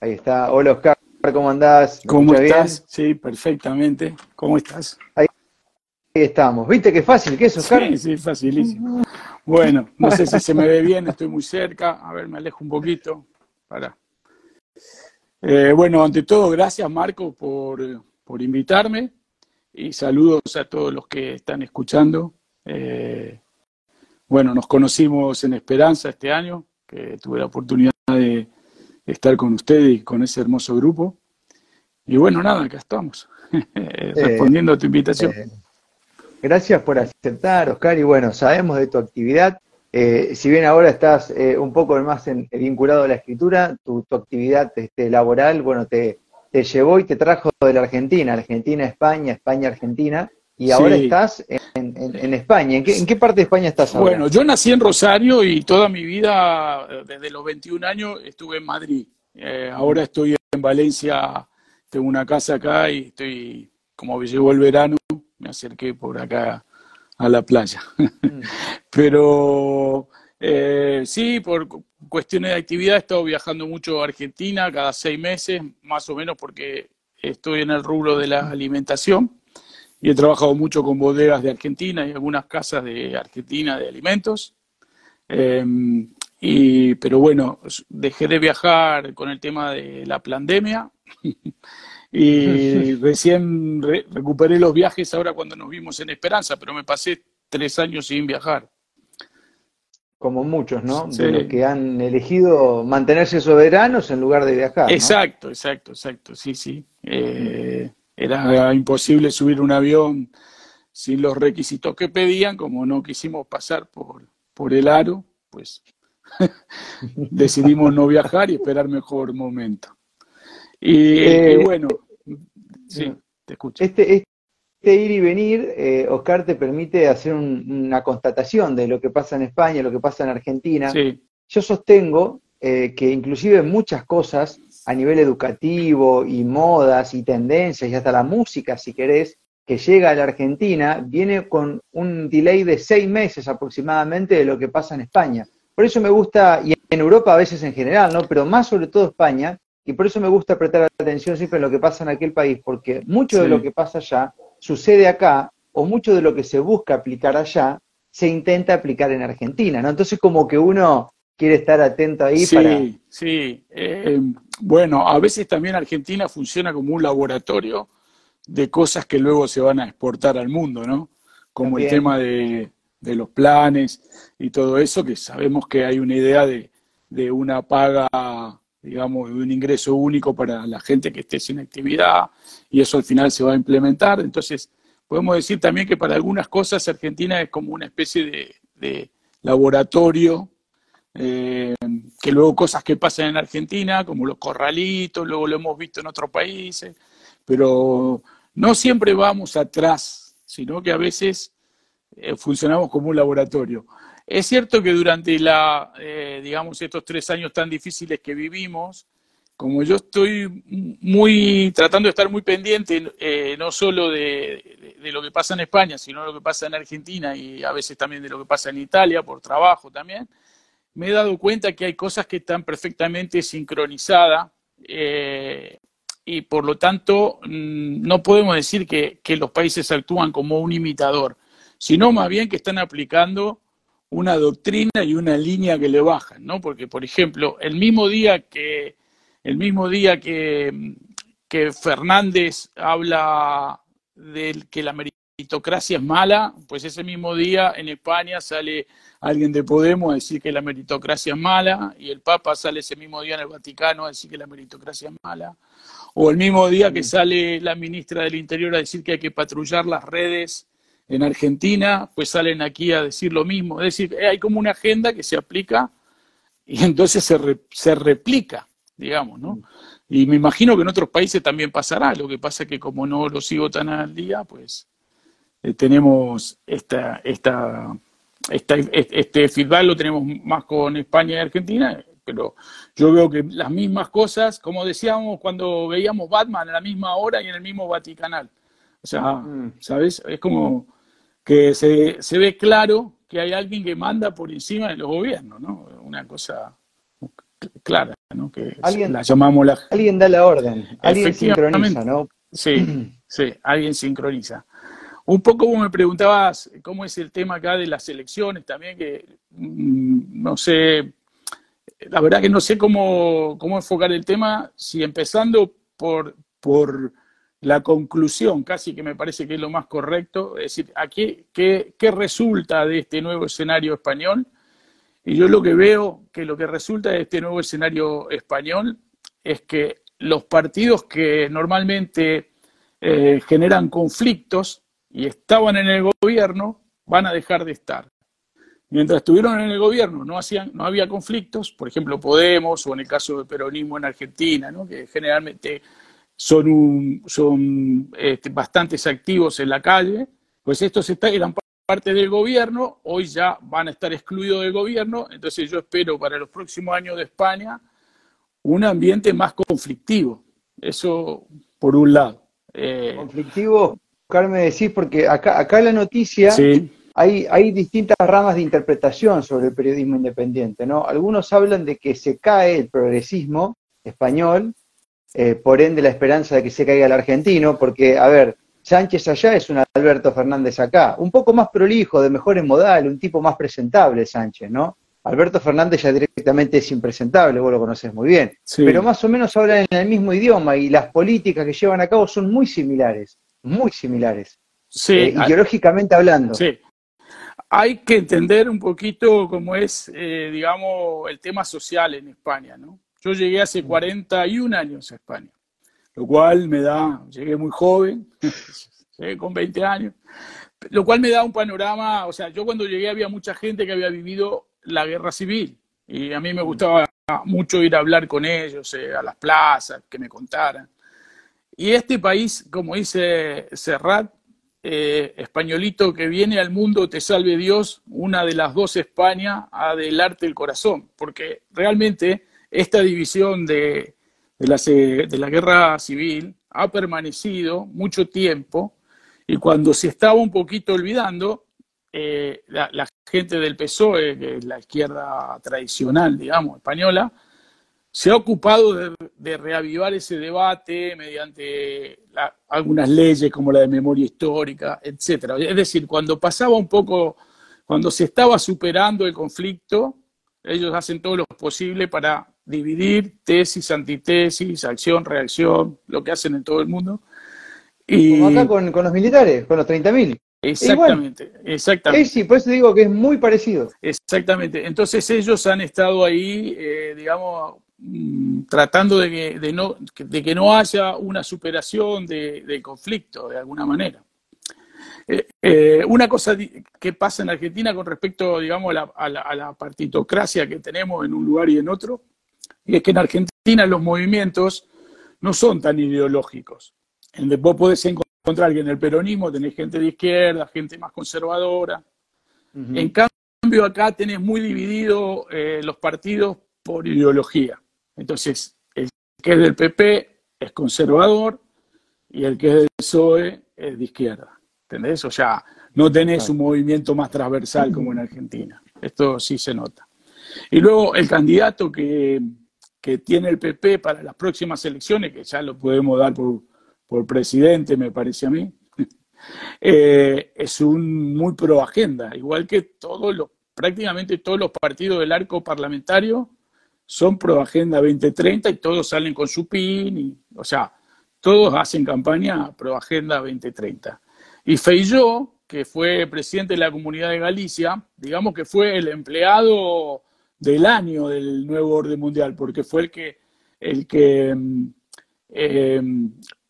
Ahí está. Hola Oscar, ¿cómo andás? ¿Cómo estás? Sí, perfectamente. ¿Cómo estás? Ahí estamos. ¿Viste qué fácil que es, Oscar? Sí, sí, facilísimo. Bueno, no sé si se me ve bien, estoy muy cerca. A ver, me alejo un poquito. Para. Eh, bueno, ante todo, gracias Marco por, por, invitarme y saludos a todos los que están escuchando. Eh, bueno, nos conocimos en Esperanza este año, que tuve la oportunidad de estar con ustedes y con ese hermoso grupo. Y bueno, nada, acá estamos, eh, respondiendo a tu invitación. Eh, gracias por aceptar, Oscar, y bueno, sabemos de tu actividad. Eh, si bien ahora estás un poco más vinculado a la escritura, tu, actividad este, laboral, bueno, te, te llevó y te trajo de la Argentina, Argentina, España, España, Argentina, y ahora estás en, España. ¿En qué, parte de España estás ahora? Bueno, yo nací en Rosario y toda mi vida, desde los 21 años, estuve en Madrid. Eh, ahora estoy en Valencia, tengo una casa acá y estoy, como llegó el verano, me acerqué por acá a la playa. Mm. Pero eh, sí, por cuestiones de actividad he estado viajando mucho a Argentina cada seis meses, más o menos porque estoy en el rubro de la alimentación y he trabajado mucho con bodegas de Argentina y algunas casas de Argentina de alimentos. Em, y, pero bueno, dejé de viajar con el tema de la pandemia y recién recuperé los viajes ahora cuando nos vimos en Esperanza, pero me pasé tres años sin viajar. Como muchos, ¿no? De los que han elegido mantenerse soberanos en lugar de viajar. Exacto, exacto, exacto, sí, sí. Eh, era imposible subir un avión sin los requisitos que pedían, como no quisimos pasar por, por el aro, pues decidimos no viajar y esperar mejor momento. Y, eh, bueno, sí, te escucho. Este, este ir y venir, eh, Oscar, te permite hacer una constatación de lo que pasa en España, lo que pasa en Argentina. Yo sostengo eh, que inclusive muchas cosas a nivel educativo y modas y tendencias y hasta la música, si querés, que llega a la Argentina, viene con un delay de seis meses aproximadamente de lo que pasa en España. Por eso me gusta, y en Europa a veces en general, ¿no? Pero más sobre todo España, y por eso me gusta prestar atención siempre en lo que pasa en aquel país, porque mucho de lo que pasa allá sucede acá, o mucho de lo que se busca aplicar allá, se intenta aplicar en Argentina, ¿no? Entonces como que uno quiere estar atento ahí sí, para... Sí, eh, bueno, a veces también Argentina funciona como un laboratorio de cosas que luego se van a exportar al mundo, ¿no? Como el tema de, los planes y todo eso, que sabemos que hay una idea de, de una paga, digamos, de un ingreso único para la gente que esté sin actividad y eso al final se va a implementar. Entonces, podemos decir también que para algunas cosas Argentina es como una especie de laboratorio eh, que luego cosas que pasan en Argentina, como los corralitos, luego lo hemos visto en otros países, pero no siempre vamos atrás, sino que a veces eh, funcionamos como un laboratorio. Es cierto que durante la, eh, digamos, estos tres años tan difíciles que vivimos, como yo estoy muy tratando de estar muy pendiente no solo de, de, lo que pasa en España, sino de lo que pasa en Argentina y a veces también de lo que pasa en Italia por trabajo también, me he dado cuenta que hay cosas que están perfectamente sincronizadas eh, y por lo tanto mm, no podemos decir que, los países actúan como un imitador, sino más bien que están aplicando una doctrina y una línea que le bajan, ¿no? Porque, por ejemplo, el mismo día que el mismo día que, que Fernández habla de que la meritocracia es mala, pues ese mismo día en España sale alguien de Podemos a decir que la meritocracia es mala, y el Papa sale ese mismo día en el Vaticano a decir que la meritocracia es mala, o el mismo día que sale la ministra del Interior a decir que hay que patrullar las redes en Argentina, pues salen aquí a decir lo mismo. Es decir, hay como una agenda que se aplica y entonces se, se replica, digamos, ¿no? Y me imagino que en otros países también pasará, lo que pasa es que como no lo sigo tan al día, pues eh, tenemos esta, esta, este feedback lo tenemos más con España y Argentina, pero yo veo que las mismas cosas, como decíamos cuando veíamos Batman a la misma hora y en el mismo Vaticanal. O sea, mm. ¿sabes? Es como que se, se ve claro que hay alguien que manda por encima de los gobiernos, ¿no? Una cosa clara, ¿no? Que ¿Alguien, la llamamos la... Alguien da la orden, alguien sincroniza, ¿no? Sí, sí, alguien sincroniza. Un poco como me preguntabas cómo es el tema acá de las elecciones también, que mm, no sé, la verdad que no sé cómo, cómo enfocar el tema, si empezando por, por la conclusión, casi que me parece que es lo más correcto, es decir, qué, qué, resulta de este nuevo escenario español? Y yo lo que veo que lo que resulta de este nuevo escenario español es que los partidos que normalmente eh, generan conflictos y estaban en el gobierno van a dejar de estar. Mientras estuvieron en el gobierno no, hacían, no había conflictos, por ejemplo Podemos o en el caso del peronismo en Argentina, ¿no? que generalmente son, son este, bastantes activos en la calle, pues estos eran parte del gobierno, hoy ya van a estar excluidos del gobierno, entonces yo espero para los próximos años de España un ambiente más conflictivo, eso por un lado. Eh, conflictivo, Carmen, decís, porque acá, acá la noticia hay, hay distintas ramas de interpretación sobre el periodismo independiente, ¿no? Algunos hablan de que se cae el progresismo español, eh, por ende la esperanza de que se caiga el argentino, porque, a ver, Sánchez allá es un Alberto Fernández acá, un poco más prolijo, de mejores modales, un tipo más presentable Sánchez, ¿no? Alberto Fernández ya directamente es impresentable, vos lo conoces muy bien, pero más o menos hablan en el mismo idioma y las políticas que llevan a cabo son muy similares, muy similares, sí, eh, ideológicamente hablando. Sí, hay que entender un poquito cómo es, eh, digamos, el tema social en España, ¿no? Yo llegué hace 41 años a España, lo cual me da, llegué muy joven, llegué con 20 años, lo cual me da un panorama, o sea, yo cuando llegué había mucha gente que había vivido la guerra civil y a mí me gustaba mucho ir a hablar con ellos, eh, a las plazas, que me contaran. Y este país, como dice Serrat, eh, españolito que viene al mundo, te salve Dios, una de las dos España ha del arte el corazón, porque realmente esta división de, la, de la guerra civil ha permanecido mucho tiempo. Y cuando se estaba un poquito olvidando, eh, la, gente del PSOE, que es la izquierda tradicional, digamos, española, se ha ocupado de, reavivar ese debate mediante algunas leyes como la de memoria histórica, etc. Es decir, cuando pasaba un poco, cuando se estaba superando el conflicto, ellos hacen todo lo posible para dividir tesis, antitesis, acción, reacción, lo que hacen en todo el mundo. Y... Como acá con, los militares, con los 30.000. Exactamente, exactamente. sí, por eso digo que es muy parecido. Exactamente. Entonces ellos han estado ahí, eh, digamos, tratando de que, de, no, de que no haya una superación del conflicto, de alguna manera. Eh, eh, una cosa que pasa en Argentina con respecto, digamos, a la, a la partitocracia que tenemos en un lugar y en otro, y es que en Argentina los movimientos no son tan ideológicos. En vos podés encontrar que en el peronismo tenés gente de izquierda, gente más conservadora. En cambio, acá tenés muy dividido eh, los partidos por ideología. Entonces, el que es del PP es conservador y el que es del PSOE es de izquierda. ¿Entendés? O sea, no tenés un movimiento más transversal como en Argentina. Esto sí se nota. Y luego el candidato que, que tiene el PP para las próximas elecciones, que ya lo podemos dar por, por presidente, me parece a mí, eh, es un muy pro agenda, igual que todos los, prácticamente todos los partidos del arco parlamentario son pro agenda 2030 y todos salen con su PIN, y, o sea, todos hacen campaña pro agenda 2030. Y Feijó, que fue presidente de la Comunidad de Galicia, digamos que fue el empleado del año del nuevo orden mundial, porque fue el que, el que mm, eh,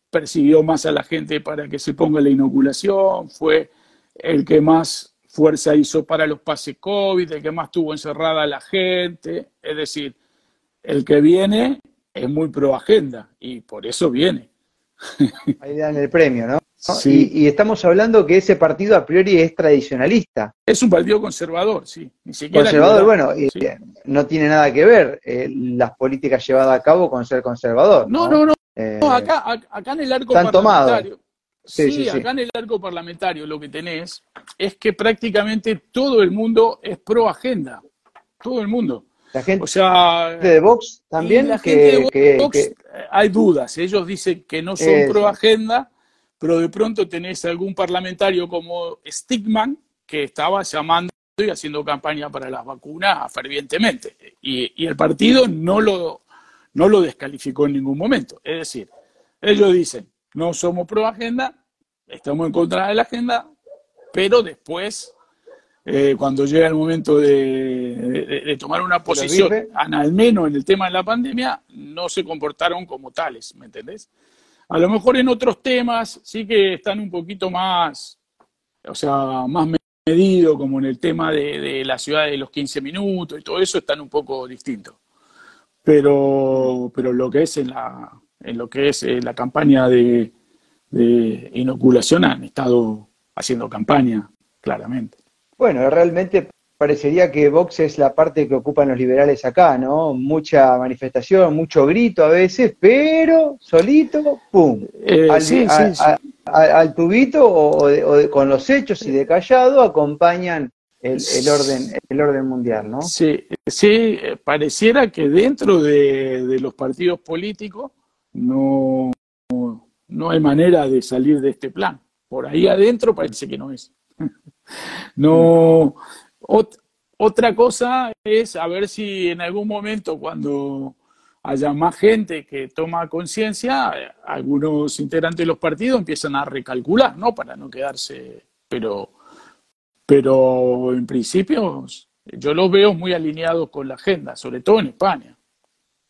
persiguió más a la gente para que se ponga la inoculación, fue el que más fuerza hizo para los pases COVID, el que más tuvo encerrada a la gente, es decir, el que viene es muy pro agenda y por eso viene. Ahí dan el premio, ¿no? Y, estamos hablando que ese partido a priori es tradicionalista. Es un partido conservador, sí. Ni siquiera conservador, bueno, no tiene nada que ver eh, las políticas llevadas a cabo con ser conservador. No, no, no. Eh, acá, acá, en el arco parlamentario. Sí, acá en el arco parlamentario lo que tenés es que prácticamente todo el mundo es pro agenda. Todo el mundo. La gente o sea, de Vox también. La gente de Vox, hay dudas. Ellos dicen que no son pro agenda, pero de pronto tenés algún parlamentario como Stigman que estaba llamando y haciendo campaña para las vacunas fervientemente. Y, el partido no lo, no lo descalificó en ningún momento. Es decir, ellos dicen, no somos pro agenda, estamos en contra de la agenda, pero después, eh, cuando llega el momento de, tomar una posición, al menos en el tema de la pandemia, no se comportaron como tales, ¿me entendés? A lo mejor en otros temas sí que están un poquito más, o sea, más medido, como en el tema de, la ciudad de los 15 minutos y todo eso, están un poco distintos. Pero, pero lo que es en la, en lo que es eh, la campaña de, de inoculación han estado haciendo campaña, claramente. Bueno, realmente parecería que Vox es la parte que ocupan los liberales acá, ¿no? Mucha manifestación, mucho grito a veces, pero solito, ¡pum! Eh, al, sí, sí, al, tubito o, con los hechos y de callado acompañan el, orden, el orden mundial, ¿no? Sí, sí, pareciera que dentro de, los partidos políticos no, no hay manera de salir de este plan. Por ahí adentro parece que no es. No, otra cosa es a ver si en algún momento cuando haya más gente que toma conciencia, algunos integrantes de los partidos empiezan a recalcular, ¿no? Para no quedarse, pero, pero en principio yo los veo muy alineados con la agenda, sobre todo en España.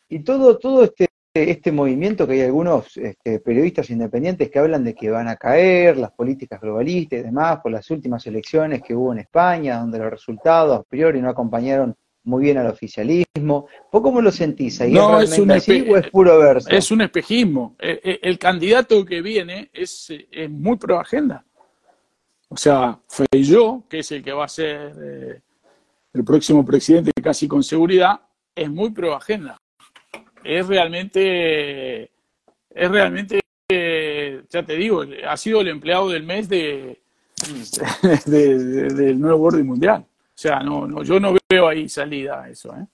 Y todo, todo este este movimiento que hay algunos este, periodistas independientes que hablan de que van a caer las políticas globalistas y demás por las últimas elecciones que hubo en España, donde los resultados a priori no acompañaron muy bien al oficialismo. ¿Vos cómo lo sentís ahí? No, ¿Es, un así o es puro verso? Es un espejismo. Eh, eh, el, candidato que viene es, muy pro agenda. O sea, yo, que es el que va a ser eh, el próximo presidente casi con seguridad, es muy pro agenda es realmente, es realmente, ya te digo, ha sido el empleado del mes de, del nuevo orden mundial. O sea, no, no, yo no veo ahí salida a eso. ¿eh?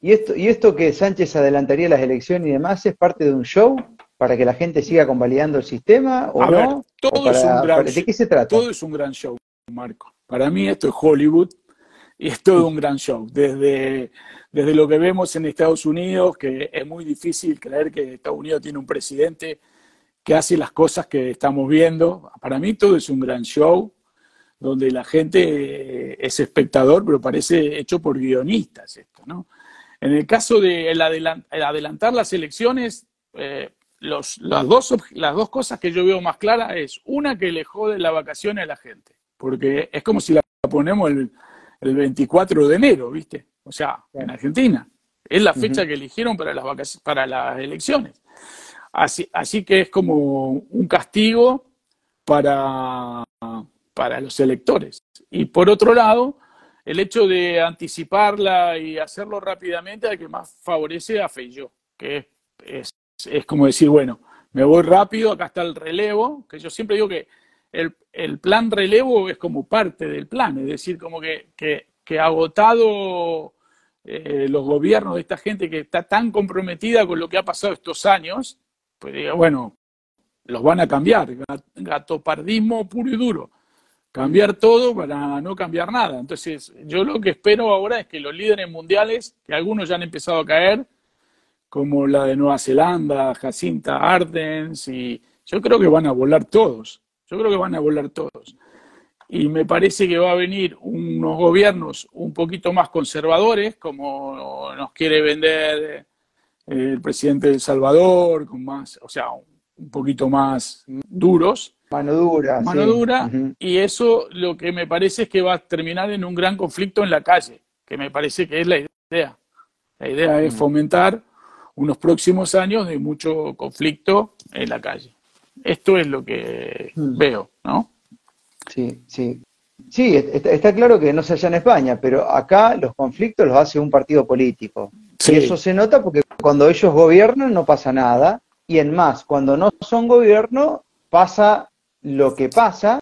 ¿Y, esto, ¿Y esto que Sánchez adelantaría las elecciones y demás es parte de un show para que la gente siga convalidando el sistema o no? todo es un gran, ¿De qué se trata? Todo es un gran show, Marco. Para mí esto es Hollywood y es todo un gran show. Desde desde lo que vemos en Estados Unidos, que es muy difícil creer que Estados Unidos tiene un presidente que hace las cosas que estamos viendo. Para mí todo es un gran show, donde la gente es espectador, pero parece hecho por guionistas esto, ¿no? En el caso de adelantar las elecciones, eh, las, dos, las dos cosas que yo veo más claras es, una, que le jode la vacación a la gente, porque es como si la ponemos el, el 24 de enero, ¿viste? O sea, en Argentina. Es la fecha que eligieron para las, para las elecciones. Así, así que es como un castigo para, para los electores. Y por otro lado, el hecho de anticiparla y hacerlo rápidamente es que más favorece a Feijó, que es, es, como decir, bueno, me voy rápido, acá está el relevo, que yo siempre digo que el, el plan relevo es como parte del plan, es decir, como que, que, que agotado eh, los gobiernos de esta gente que está tan comprometida con lo que ha pasado estos años, pues diga, bueno, los van a cambiar, gatopardismo puro y duro, cambiar todo para no cambiar nada. Entonces, yo lo que espero ahora es que los líderes mundiales, que algunos ya han empezado a caer, como la de Nueva Zelanda, Jacinta Ardens, y yo creo que van a volar todos, yo creo que van a volar todos y me parece que va a venir unos gobiernos un poquito más conservadores, como nos quiere vender eh, el presidente de El Salvador, con más, o sea, un poquito más duros. Mano dura. Mano dura. Y eso lo que me parece es que va a terminar en un gran conflicto en la calle, que me parece que es la idea. La idea es fomentar unos próximos años de mucho conflicto en la calle. Esto es lo que veo, ¿no? Sí, sí. Sí, está, claro que no se halla en España, pero acá los conflictos los hace un partido político. Y eso se nota porque cuando ellos gobiernan no pasa nada. Y en más, cuando no son gobierno, pasa lo que pasa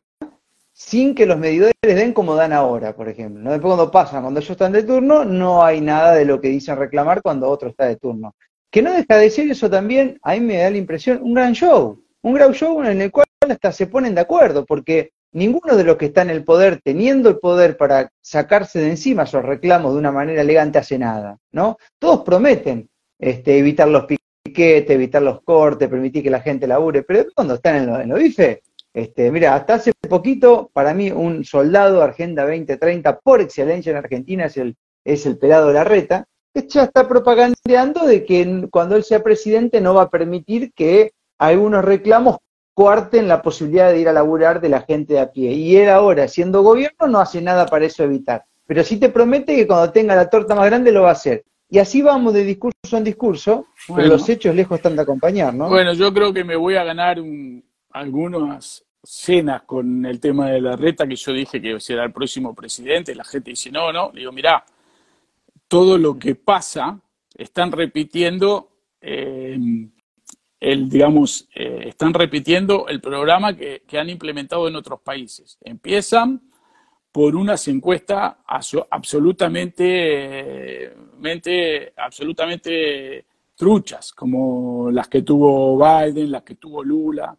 sin que los medidores den como dan ahora, por ejemplo. ¿no? Después cuando pasan, cuando ellos están de turno, no hay nada de lo que dicen reclamar cuando otro está de turno. Que no deja de ser eso también, a mí me da la impresión, un gran show. Un gran show en el cual hasta se ponen de acuerdo, porque ninguno de los que está en el poder, teniendo el poder para sacarse de encima esos reclamos de una manera elegante, hace nada, ¿no? Todos prometen este, evitar los piquetes, evitar los cortes, permitir que la gente labure, pero cuando están en los, en bife, este, mira, hasta hace poquito, para mí, un soldado Agenda 2030 por excelencia en Argentina es el, es el pelado de la reta, que ya está propagandeando de que cuando él sea presidente no va a permitir que algunos reclamos coarten la posibilidad de ir a laburar de la gente de a pie. Y él ahora, siendo gobierno, no hace nada para eso evitar. Pero sí te promete que cuando tenga la torta más grande lo va a hacer. Y así vamos de discurso en discurso, pero los hechos lejos están de acompañar, ¿no? Bueno, yo creo que me voy a ganar algunas cenas con el tema de la reta, que yo dije que será el próximo presidente, la gente dice, no, no, le digo, mirá, todo lo que pasa, están repitiendo eh, el, digamos, eh, están repitiendo el programa que, han implementado en otros países. Empiezan por unas encuestas absolutamente, absolutamente truchas, como las que tuvo Biden, las que tuvo Lula.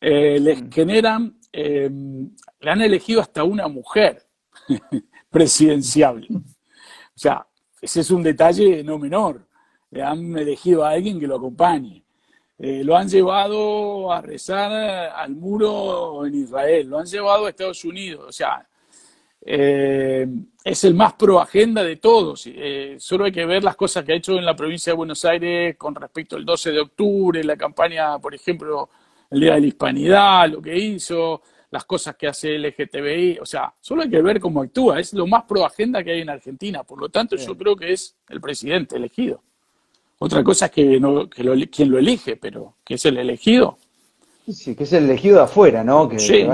Eh, les mm. generan, em, le han elegido hasta una mujer presidenciable. O sea, ese es un detalle no menor. Le han elegido a alguien que lo acompañe. Eh, lo han llevado a rezar al muro en Israel, lo han llevado a Estados Unidos, o sea, eh, es el más pro agenda de todos. Eh, solo hay que ver las cosas que ha hecho en la provincia de Buenos Aires con respecto al 12 de octubre, la campaña, por ejemplo, el Día de la Hispanidad, lo que hizo, las cosas que hace el LGTBI, o sea, solo hay que ver cómo actúa, es lo más pro agenda que hay en Argentina, por lo tanto yo creo que es el presidente elegido. Otra cosa es que, no, que lo, quien lo elige, pero que es el elegido. Sí, que es el elegido de afuera, ¿no? Que sí,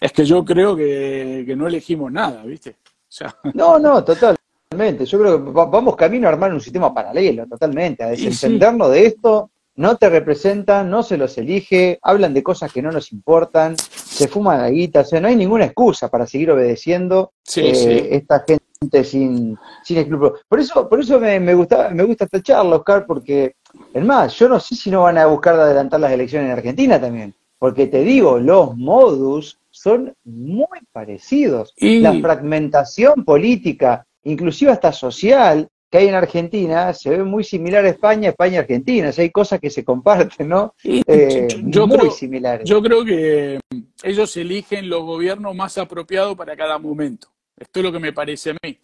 es, que, yo creo que, no elegimos nada, ¿viste? No, no, totalmente. Yo creo que vamos camino a armar un sistema paralelo, totalmente, a desentendernos de esto. No te representan, no se los elige, hablan de cosas que no nos importan, se fuman la guita, o sea, no hay ninguna excusa para seguir obedeciendo eh, esta gente sin, sin Por eso, por eso me, gusta, me gusta esta charla, Oscar, porque, es más, yo no sé si no van a buscar de adelantar las elecciones en Argentina también. Porque te digo, los modus son muy parecidos. La fragmentación política, inclusive hasta social, que hay en Argentina, se ve muy similar a España, España, Argentina. hay cosas que se comparten, ¿no? Eh, yo, muy similares. Yo creo que ellos eligen los gobiernos más apropiados para cada momento. Esto es lo que me parece a mí.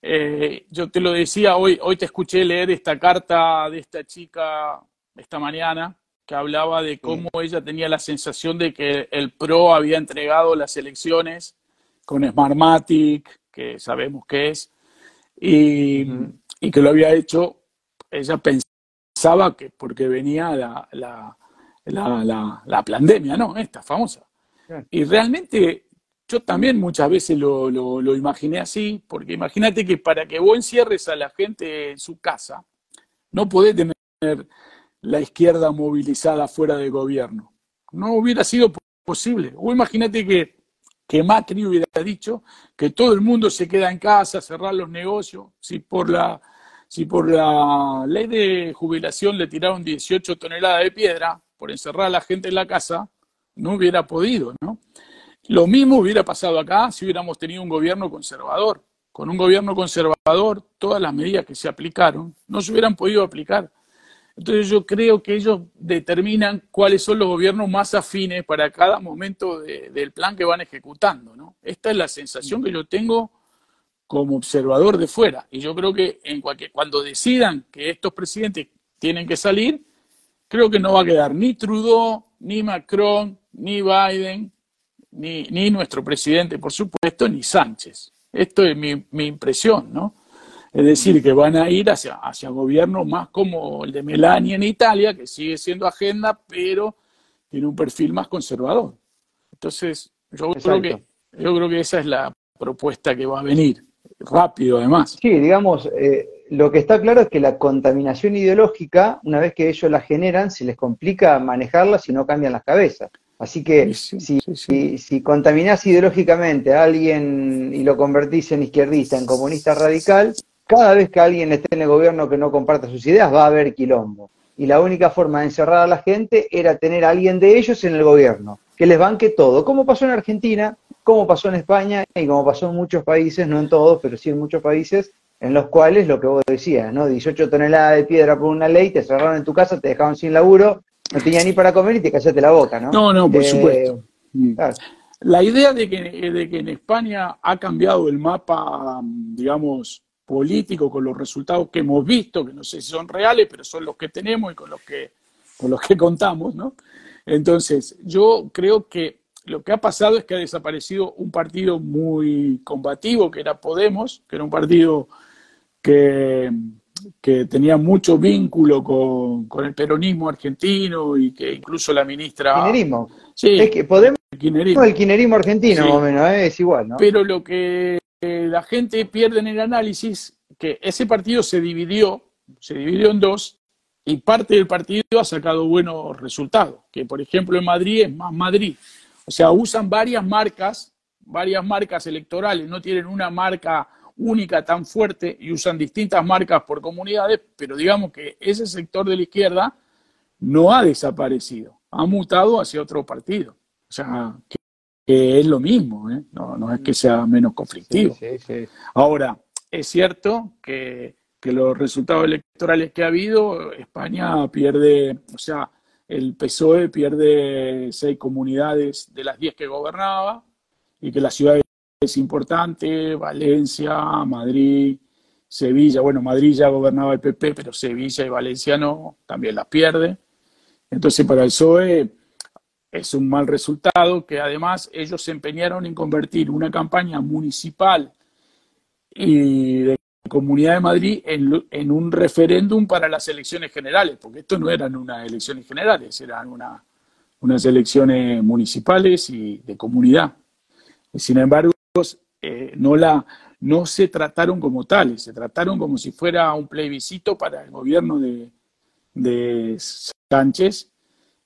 Eh, yo te lo decía, hoy, hoy te escuché leer esta carta de esta chica esta mañana que hablaba de cómo ella tenía la sensación de que el PRO había entregado las elecciones con Smartmatic, que sabemos que es, y, que lo había hecho, ella pensaba que porque venía la, la, la, la pandemia, ¿no? Esta famosa. Y realmente yo también muchas veces lo, lo, imaginé así, porque imagínate que para que vos encierres a la gente en su casa, no podés tener la izquierda movilizada fuera del gobierno. No hubiera sido posible. O imagínate que, que Macri hubiera dicho que todo el mundo se queda en casa, cerrar los negocios, si por la, si por la ley de jubilación le tiraron 18 toneladas de piedra por encerrar a la gente en la casa, no hubiera podido, ¿no? Lo mismo hubiera pasado acá si hubiéramos tenido un gobierno conservador. Con un gobierno conservador, todas las medidas que se aplicaron no se hubieran podido aplicar. Entonces yo creo que ellos determinan cuáles son los gobiernos más afines para cada momento del plan que van ejecutando. ¿no? Esta es la sensación que yo tengo como observador de fuera. Y yo creo que en cualquier, cuando decidan que estos presidentes tienen que salir, creo que no va a quedar ni Trudeau, ni Macron, ni Biden, ni, ni nuestro presidente, por supuesto, ni Sánchez. Esto es mi, mi impresión, ¿no? Es decir, que van a ir hacia, hacia gobiernos más como el de Melania en Italia, que sigue siendo agenda, pero tiene un perfil más conservador. Entonces, yo creo, que, yo creo que esa es la propuesta que va a venir, rápido además. Sí, digamos, eh, lo que está claro es que la contaminación ideológica, una vez que ellos la generan, se les complica manejarla si no cambian las cabezas. Así que si, si, contaminás ideológicamente a alguien y lo convertís en izquierdista, en comunista radical, cada vez que alguien esté en el gobierno que no comparta sus ideas va a haber quilombo. Y la única forma de encerrar a la gente era tener a alguien de ellos en el gobierno, que les banque todo, como pasó en Argentina, como pasó en España y como pasó en muchos países, no en todos, pero sí en muchos países, en los cuales lo que vos decías, ¿no? 18 toneladas de piedra por una ley, te cerraron en tu casa, te dejaron sin laburo, no tenía ni para comer y te callaste la boca, ¿no? No, no, por eh, supuesto. Mm. La idea de que, de que en España ha cambiado el mapa, digamos, político con los resultados que hemos visto, que no sé si son reales, pero son los que tenemos y con los que, con los que contamos, ¿no? Entonces, yo creo que lo que ha pasado es que ha desaparecido un partido muy combativo, que era Podemos, que era un partido que que tenía mucho vínculo con, el peronismo argentino y que incluso la ministra... Kinerismo. Sí. Es que Podemos... El kinerismo, el kinerismo argentino, más o menos, ¿eh? es igual, ¿no? Pero lo que la gente pierde en el análisis, que ese partido se dividió, se dividió en dos, y parte del partido ha sacado buenos resultados, que por ejemplo en Madrid es más Madrid. O sea, usan varias marcas, varias marcas electorales, no tienen una marca única tan fuerte y usan distintas marcas por comunidades, pero digamos que ese sector de la izquierda no ha desaparecido, ha mutado hacia otro partido. O sea, que, es lo mismo, ¿eh? no, es que sea menos conflictivo. Ahora, es cierto que, que los resultados electorales que ha habido, España pierde, o sea, el PSOE pierde seis comunidades de las diez que gobernaba y que las ciudades es importante, Valencia, Madrid, Sevilla, bueno, Madrid ya gobernaba el PP, pero Sevilla y Valencia no, también las pierde. Entonces para el PSOE es un mal resultado que además ellos se empeñaron en convertir una campaña municipal y de Comunidad de Madrid en, en un referéndum para las elecciones generales, porque esto no eran unas elecciones generales, eran una, unas elecciones municipales y de comunidad. Sin embargo, eh, no, la, no se trataron como tales, se trataron como si fuera un plebiscito para el gobierno de, de Sánchez.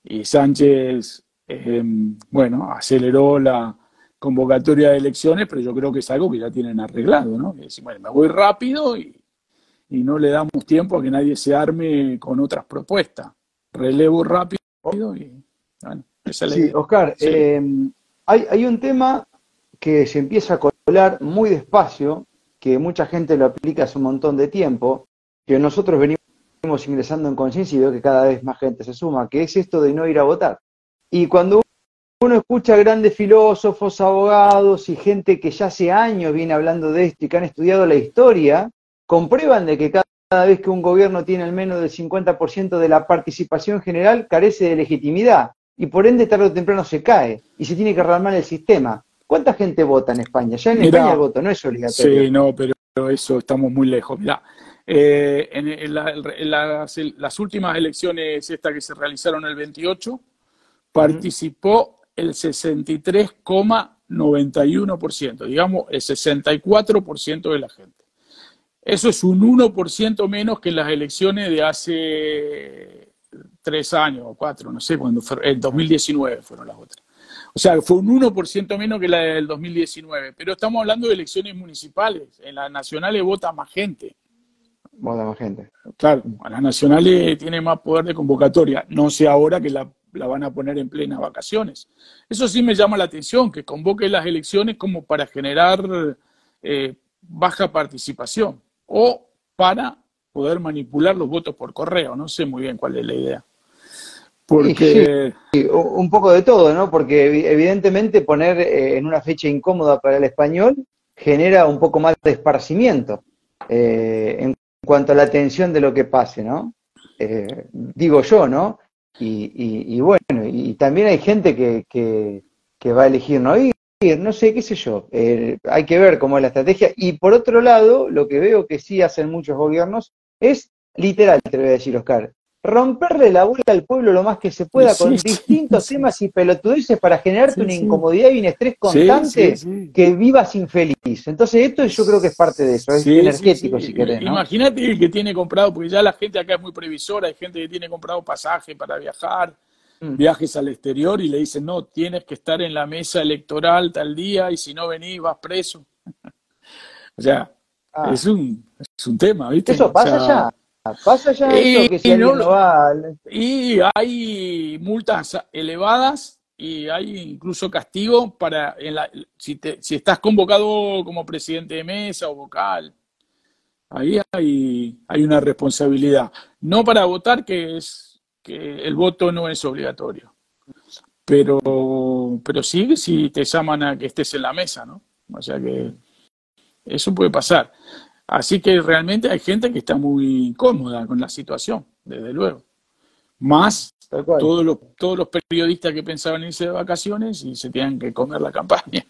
Y Sánchez, em, bueno, aceleró la convocatoria de elecciones, pero yo creo que es algo que ya tienen arreglado, ¿no? decir, bueno, me voy rápido y, y no le damos tiempo a que nadie se arme con otras propuestas. Relevo rápido y bueno, esa sí, Oscar, em, hay, hay un tema que se empieza a colar muy despacio, que mucha gente lo aplica hace un montón de tiempo, que nosotros venimos ingresando en conciencia y veo que cada vez más gente se suma, que es esto de no ir a votar. Y cuando uno escucha grandes filósofos, abogados y gente que ya hace años viene hablando de esto y que han estudiado la historia, comprueban de que cada vez que un gobierno tiene al menos del 50% de la participación general, carece de legitimidad y por ende tarde o temprano se cae y se tiene que armar el sistema. ¿Cuánta gente vota en España? Ya en España el voto no es obligatorio. Sí, no, pero eso estamos muy lejos. Mirá, eh, en, las, últimas elecciones estas que se realizaron el 28, participó el 63,91%, digamos el 64% de la gente. Eso es un 1% menos que las elecciones de hace tres años o cuatro, no sé cuándo, en 2019 fueron las otras. O sea, fue un 1% menos que la del 2019. Pero estamos hablando de elecciones municipales. En las nacionales vota más gente. Vota más gente. Claro, a las nacionales tiene más poder de convocatoria. No sé ahora que la, van a poner en plenas vacaciones. Eso sí me llama la atención, que convoque las elecciones como para generar eh, baja participación o para poder manipular los votos por correo. No sé muy bien cuál es la idea. Porque... un poco de todo, ¿no? Porque evidentemente poner eh, en una fecha incómoda para el español genera un poco más de esparcimiento eh, en cuanto a la atención de lo que pase, ¿no? Eh, digo yo, ¿no? Y, bueno, y también hay gente que, que, va a elegir no ir, no sé, qué sé yo. hay que ver cómo es la estrategia. Y por otro lado, lo que veo que sí hacen muchos gobiernos es literal, te voy a decir, Oscar, romperle la bola al pueblo lo más que se pueda con distintos temas y pelotudeces para generarte una incomodidad y un estrés constante que vivas infeliz. Entonces esto yo creo que es parte de eso, es energético si querés. Imagínate el que tiene comprado, porque ya la gente acá es muy previsora, hay gente que tiene comprado pasaje para viajar, mm. viajes al exterior y le dicen, no, tienes que estar en la mesa electoral tal día y si no venís vas preso. o sea, ah. es, un, es un tema, ¿viste? Eso pasa ya. Pasa ya y, que si no, va... Y hay multas elevadas y hay incluso castigo para en la, si, te, si estás convocado como presidente de mesa o vocal. Ahí hay, hay una responsabilidad. No para votar, que es que el voto no es obligatorio. Pero, pero sí si te llaman a que estés en la mesa, ¿no? O sea que eso puede pasar. Así que realmente hay gente que está muy incómoda con la situación, desde luego. Más todos los, todos los periodistas que pensaban irse de vacaciones y se tienen que comer la campaña.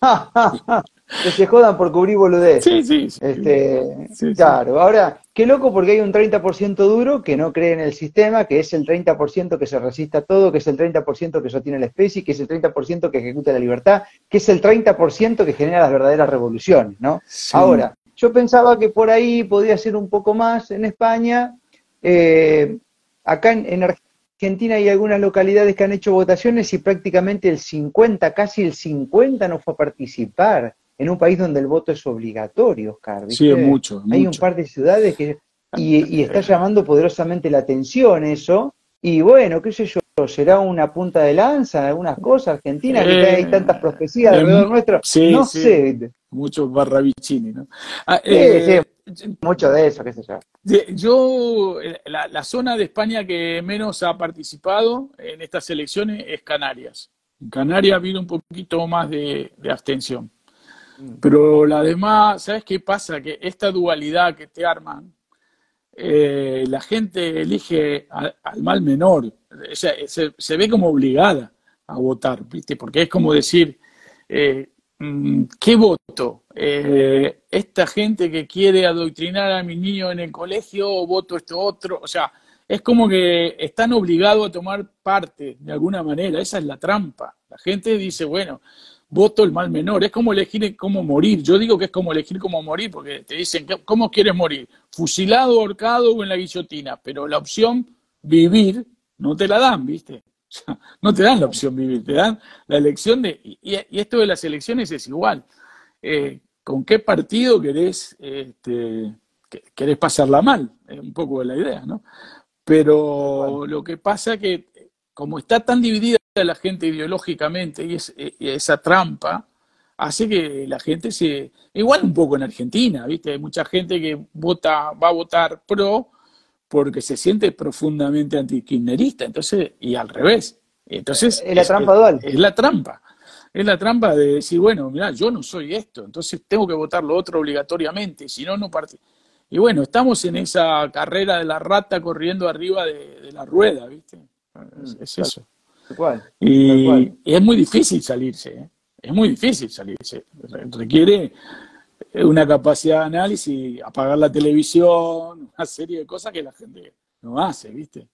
que se jodan por cubrir boludez. Sí, sí. Este, claro, ahora, qué loco porque hay un 30% duro que no cree en el sistema, que es el 30% que se resiste a todo, que es el 30% que sostiene la especie, que es el 30% que ejecuta la libertad, que es el 30% que genera las verdaderas revoluciones, ¿no? Ahora, yo pensaba que por ahí podía ser un poco más en España. Eh, acá en, en Argentina hay algunas localidades que han hecho votaciones y prácticamente el 50, casi el 50 no fue a participar en un país donde el voto es obligatorio, Oscar. Sí, es mucho. Hay un par de ciudades que... Y, está llamando poderosamente la atención eso. Y bueno, qué sé yo, será una punta de lanza en algunas cosas, Argentina, que hay tantas profecías alrededor nuestro. Sí, no sé. Muchos barrabicini, ¿no? Ah, eh, mucho de eso, qué sé yo. Yo, eh, la, zona de España que menos ha participado en estas elecciones es Canarias. En Canarias ha habido un poquito más de, abstención. Mm. Pero la demás, ¿sabes qué pasa? Que esta dualidad que te arman, eh, la gente elige al, mal menor. se, ve como obligada a votar, ¿viste? Porque es como decir, eh, Mm, ¿qué voto? Eh, ¿Esta gente que quiere adoctrinar a mis niños en el colegio o voto esto otro? O sea, es como que están obligados a tomar parte de alguna manera. Esa es la trampa. La gente dice, bueno, voto el mal menor. Es como elegir cómo morir. Yo digo que es como elegir cómo morir, porque te dicen, ¿cómo quieres morir? Fusilado, ahorcado o en la guillotina. Pero la opción vivir no te la dan, ¿viste? no te dan la opción vivir, te dan la elección de... Y, esto de las elecciones es igual. Eh, ¿Con qué partido querés, este, querés pasarla mal? Es un poco la idea, ¿no? Pero lo que pasa que como está tan dividida la gente ideológicamente y, y esa trampa hace que la gente se... Igual un poco en Argentina, ¿viste? Hay mucha gente que vota, va a votar pro porque se siente profundamente antikirchnerista, entonces, y al revés. Entonces, es la trampa dual. Es la trampa. Es la trampa de decir, bueno, mira, yo no soy esto, entonces tengo que votar lo otro obligatoriamente, si no, no participo. Y bueno, estamos en esa carrera de la rata corriendo arriba de, la rueda, ¿viste? Es, eso. Y, es muy difícil salirse, ¿eh? es muy difícil salirse. Requiere una capacidad de análisis, apagar la televisión, una serie de cosas que la gente no hace, ¿viste?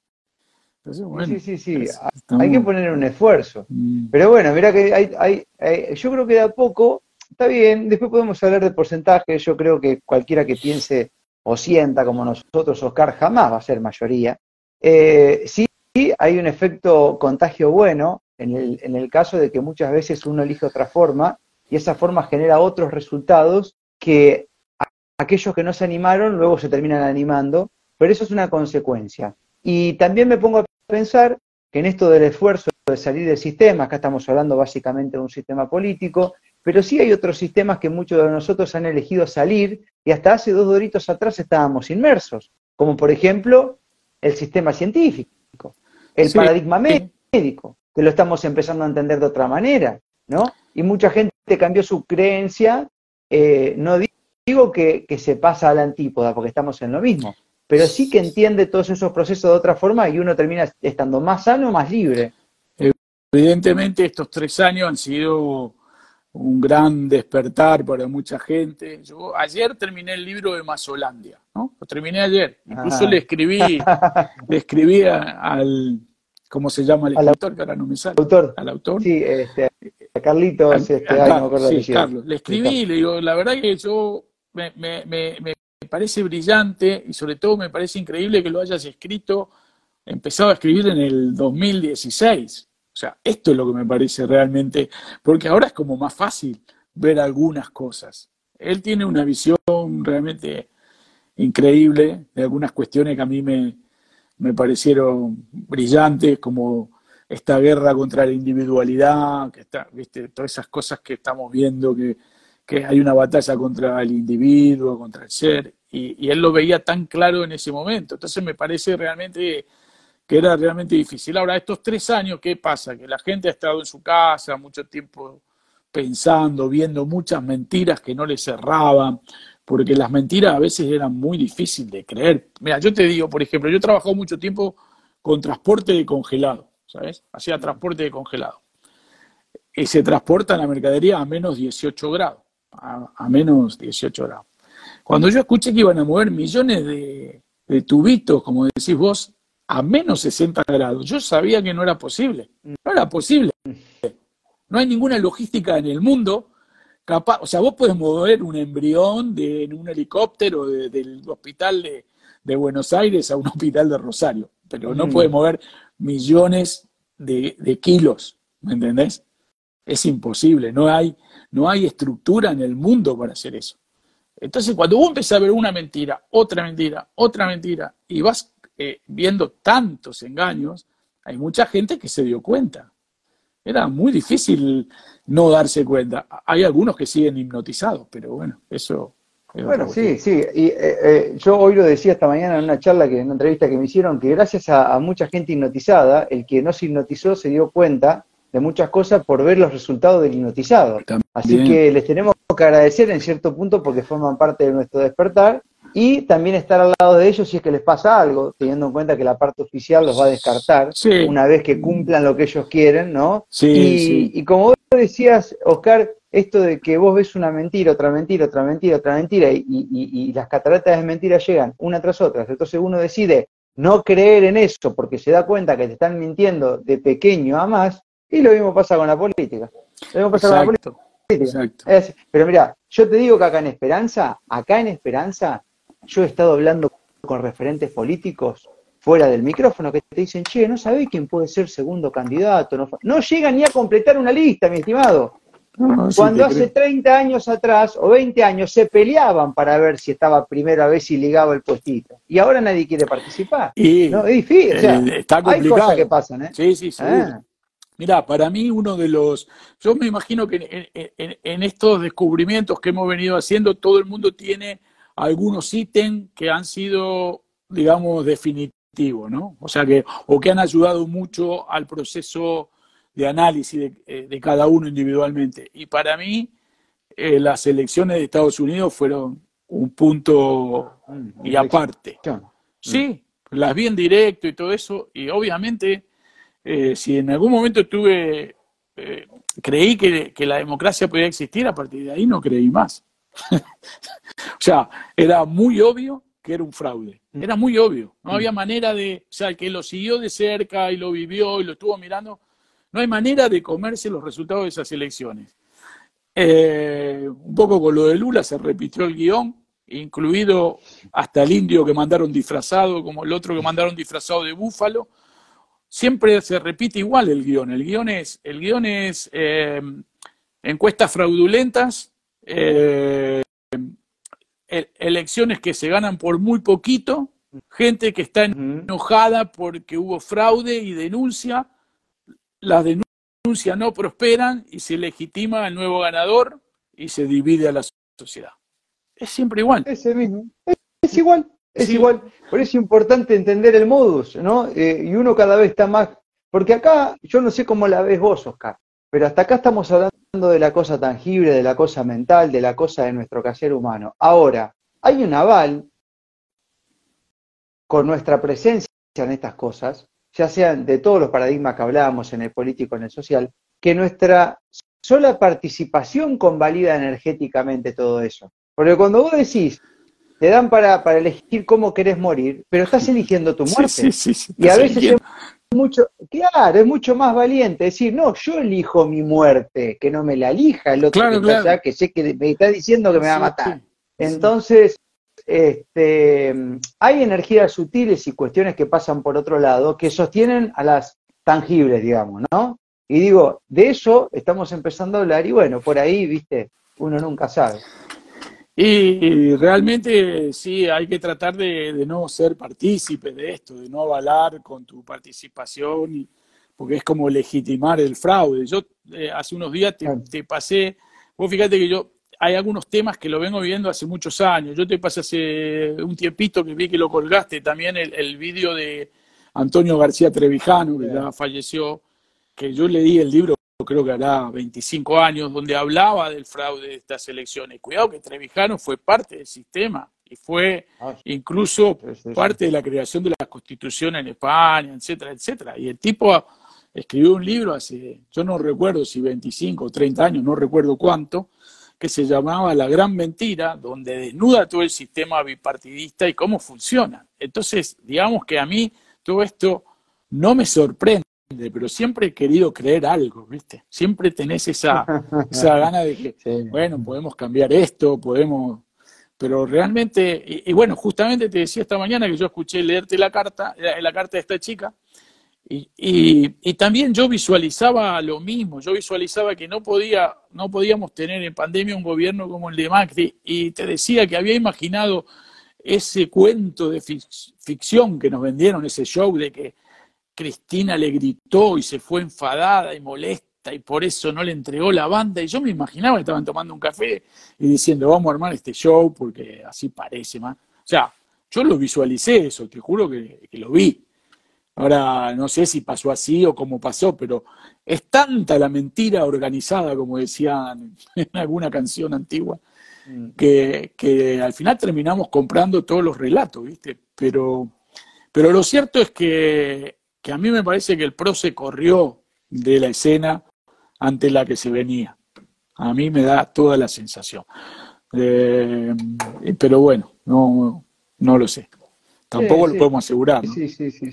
sí, sí, sí, hay que poner un esfuerzo. Mm. Pero bueno, mira que hay, hay, yo creo que de a poco, está bien, después podemos hablar de porcentaje, yo creo que cualquiera que piense o sienta como nosotros, Oscar, jamás va a ser mayoría. Eh, sí, hay un efecto contagio bueno en el, en el caso de que muchas veces uno elige otra forma y esa forma genera otros resultados que aquellos que no se animaron luego se terminan animando, pero eso es una consecuencia. Y también me pongo a pensar que en esto del esfuerzo de salir del sistema, acá estamos hablando básicamente de un sistema político, pero sí hay otros sistemas que muchos de nosotros han elegido salir y hasta hace dos doritos atrás estábamos inmersos, como por ejemplo el sistema científico, el paradigma médico, que lo estamos empezando a entender de otra manera, ¿no? Y mucha gente cambió su creencia eh, no digo que, se pasa a la antípoda, porque estamos en lo mismo, pero sí que entiende todos esos procesos de otra forma y uno termina estando más sano, más libre. Evidentemente estos tres años han sido un gran despertar para mucha gente. Yo ayer terminé el libro de Mazolandia, ¿no? Lo terminé ayer. Incluso le escribí, le escribí al, ¿cómo se llama el escritor? Que ahora no me sale. Autor. Al autor. Sí, este, a Carlitos, este, sí, Carlos. Le escribí, le digo, la verdad que yo me, me, me, parece brillante y sobre todo me parece increíble que lo hayas escrito empezado a escribir en el 2016. O sea, esto es lo que me parece realmente, porque ahora es como más fácil ver algunas cosas. Él tiene una visión realmente increíble de algunas cuestiones que a mí me, me parecieron brillantes, como esta guerra contra la individualidad, que está, ¿viste? todas esas cosas que estamos viendo, que, que hay una batalla contra el individuo, contra el ser, y, él lo veía tan claro en ese momento. Entonces me parece realmente que era realmente difícil. Ahora, estos tres años, ¿qué pasa? Que la gente ha estado en su casa mucho tiempo pensando, viendo muchas mentiras que no le cerraban, porque las mentiras a veces eran muy difíciles de creer. Mira, yo te digo, por ejemplo, yo he mucho tiempo con transporte de congelado, ¿sabes? Hacía transporte de congelado. Y se transporta la mercadería a menos 18 grados, a, a menos 18 grados. Cuando yo escuché que iban a mover millones de, tubitos, como decís vos, a menos 60 grados, yo sabía que no era posible. No era posible. No hay ninguna logística en el mundo capaz. O sea, vos puedes mover un embrión de, en un helicóptero del hospital de, Buenos Aires a un hospital de Rosario, pero no puedes mover millones de, de kilos. ¿Me entendés? Es imposible. No hay, no hay estructura en el mundo para hacer eso. Entonces, cuando vos empezás a ver una mentira, otra mentira, otra mentira, y vas eh, viendo tantos engaños, hay mucha gente que se dio cuenta. Era muy difícil no darse cuenta. Hay algunos que siguen hipnotizados, pero bueno, eso... bueno, sí, sí. Y, eh, eh, yo hoy lo decía esta mañana en una charla, que en una entrevista que me hicieron, que gracias a, a mucha gente hipnotizada, el que no se hipnotizó se dio cuenta de muchas cosas por ver los resultados del hipnotizado. Así que les tenemos que agradecer en cierto punto porque forman parte de nuestro despertar y también estar al lado de ellos si es que les pasa algo, teniendo en cuenta que la parte oficial los va a descartar una vez que cumplan lo que ellos quieren, ¿no? Sí, y, como vos decías, Oscar, esto de que vos ves una mentira, otra mentira, otra mentira, otra mentira, y, y, las cataratas de mentiras llegan una tras otra, entonces uno decide no creer en eso porque se da cuenta que te están mintiendo de pequeño a más, y lo mismo pasa con la política. Lo mismo pasa con la política. pero mira, yo te digo que acá en Esperanza, acá en Esperanza, yo he estado hablando con referentes políticos fuera del micrófono que te dicen, che, no sabés quién puede ser segundo candidato. No, no llegan ni a completar una lista, mi estimado. Cuando hace 30 años atrás o 20 años se peleaban para ver si estaba primero a ver si ligaba el puestito. Y ahora nadie quiere participar. no, es difícil. está complicado. Hay cosas que pasan, ¿eh? Sí, sí, sí. Ah. Mira, para mí uno de los, yo me imagino que en, estos descubrimientos que hemos venido haciendo, todo el mundo tiene algunos ítems que han sido, digamos, definitivos, ¿no? O sea que, o que han ayudado mucho al proceso de análisis de, eh, cada uno individualmente. Y para mí, eh, las elecciones de Estados Unidos fueron un punto mm, y aparte. Sí, las vi en directo y todo eso, y obviamente eh, si en algún momento tuve, eh, creí que, la democracia podía existir, a partir de ahí no creí más. o sea, era muy obvio que era un fraude. Mm. Era muy obvio. No había mm. manera de, o sea, el que lo siguió de cerca y lo vivió y lo estuvo mirando, no hay manera de comerse los resultados de esas elecciones. Eh, un poco con lo de Lula se repitió el guion, incluido hasta el indio que mandaron disfrazado, como el otro que mandaron disfrazado de búfalo, siempre se repite igual el guion. El guion es, el guion es eh, encuestas fraudulentas, eh, elecciones que se ganan por muy poquito, gente que está enojada porque hubo fraude y denuncia, las denuncias no prosperan y se legitima el nuevo ganador y se divide a la sociedad. Es siempre igual. Es mismo. es igual. Es igual, por eso es importante entender el modus, ¿no? Eh, y uno cada vez está más, porque acá, yo no sé cómo la ves vos, Oscar, pero hasta acá estamos hablando de la cosa tangible, de la cosa mental, de la cosa de nuestro caser humano. Ahora, hay un aval con nuestra presencia en estas cosas, ya sean de todos los paradigmas que hablábamos en el político, en el social, que nuestra sola participación convalida energéticamente todo eso. Porque cuando vos decís, te dan para, para elegir cómo querés morir, pero estás eligiendo tu muerte. y a veces es mucho, claro, es mucho más valiente decir, no, yo elijo mi muerte, que no me la elija el otro que, que sé que me está diciendo que me va a matar. Entonces, este, hay energías sutiles y cuestiones que pasan por otro lado que sostienen a las tangibles, digamos, ¿no? Y digo, de eso estamos empezando a hablar y bueno, por ahí, viste, uno nunca sabe. Y realmente sí, hay que tratar de, no ser partícipe de esto, de no avalar con tu participación, porque es como legitimar el fraude. Yo eh, hace unos días te, pasé, vos fíjate que yo, hay algunos temas que lo vengo viendo hace muchos años. Yo te pasé hace un tiempito que vi que lo colgaste también el, el vídeo de Antonio García Trevijano, que ya falleció, que yo leí el libro creo que hará 25 años, donde hablaba del fraude de estas elecciones. Cuidado que Trevijano fue parte del sistema y fue ah, incluso parte de la creación de la constitución en España, etcétera, etcétera. Y el tipo escribió un libro hace, yo no recuerdo si 25 o 30 años, no recuerdo cuánto, que se llamaba La Gran Mentira, donde desnuda todo el sistema bipartidista y cómo funciona. Entonces, digamos que a mí todo esto no me sorprende pero siempre he querido creer algo, ¿viste? Siempre tenés esa, esa gana de que, bueno, podemos cambiar esto, podemos... Pero realmente, y, bueno, justamente te decía esta mañana que yo escuché leerte la carta, la, carta de esta chica, y, y, también yo visualizaba lo mismo, yo visualizaba que no, podía, no podíamos tener en pandemia un gobierno como el de Macri, y te decía que había imaginado ese cuento de ficción que nos vendieron, ese show de que Cristina le gritó y se fue enfadada y molesta y por eso no le entregó la banda. Y yo me imaginaba que estaban tomando un café y diciendo, vamos a armar este show porque así parece más. O sea, yo lo visualicé eso, te juro que, lo vi. Ahora no sé si pasó así o cómo pasó, pero es tanta la mentira organizada, como decían en alguna canción antigua, mm. que, que al final terminamos comprando todos los relatos, ¿viste? Pero, pero lo cierto es que que a mí me parece que el PRO se corrió de la escena ante la que se venía. A mí me da toda la sensación. Eh, pero bueno, no, no lo sé. Tampoco lo podemos asegurar. Sí, sí, sí.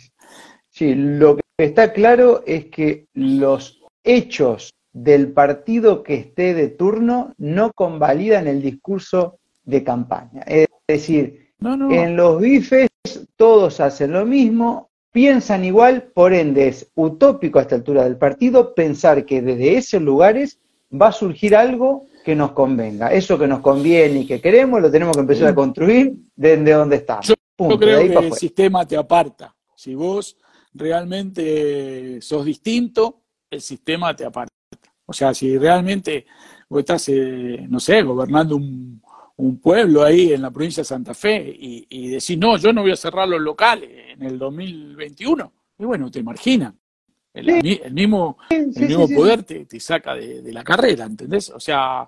Sí, lo que está claro es que los hechos del partido que esté de turno no convalidan el discurso de campaña. Es decir, en los bifes todos hacen lo mismo, piensan igual, por ende es utópico a esta altura del partido pensar que desde esos lugares va a surgir algo que nos convenga. Eso que nos conviene y que queremos lo tenemos que empezar a construir desde donde estamos. Yo, creo que el sistema te aparta. Si vos realmente sos distinto, el sistema te aparta. O sea, si realmente vos estás, eh, no sé, gobernando un, un pueblo ahí en la provincia de Santa Fe y, decir, no, yo no voy a cerrar los locales en el 2021. Y bueno, te imaginas. El, mismo, el mismo poder te, saca de, la carrera, ¿entendés? O sea,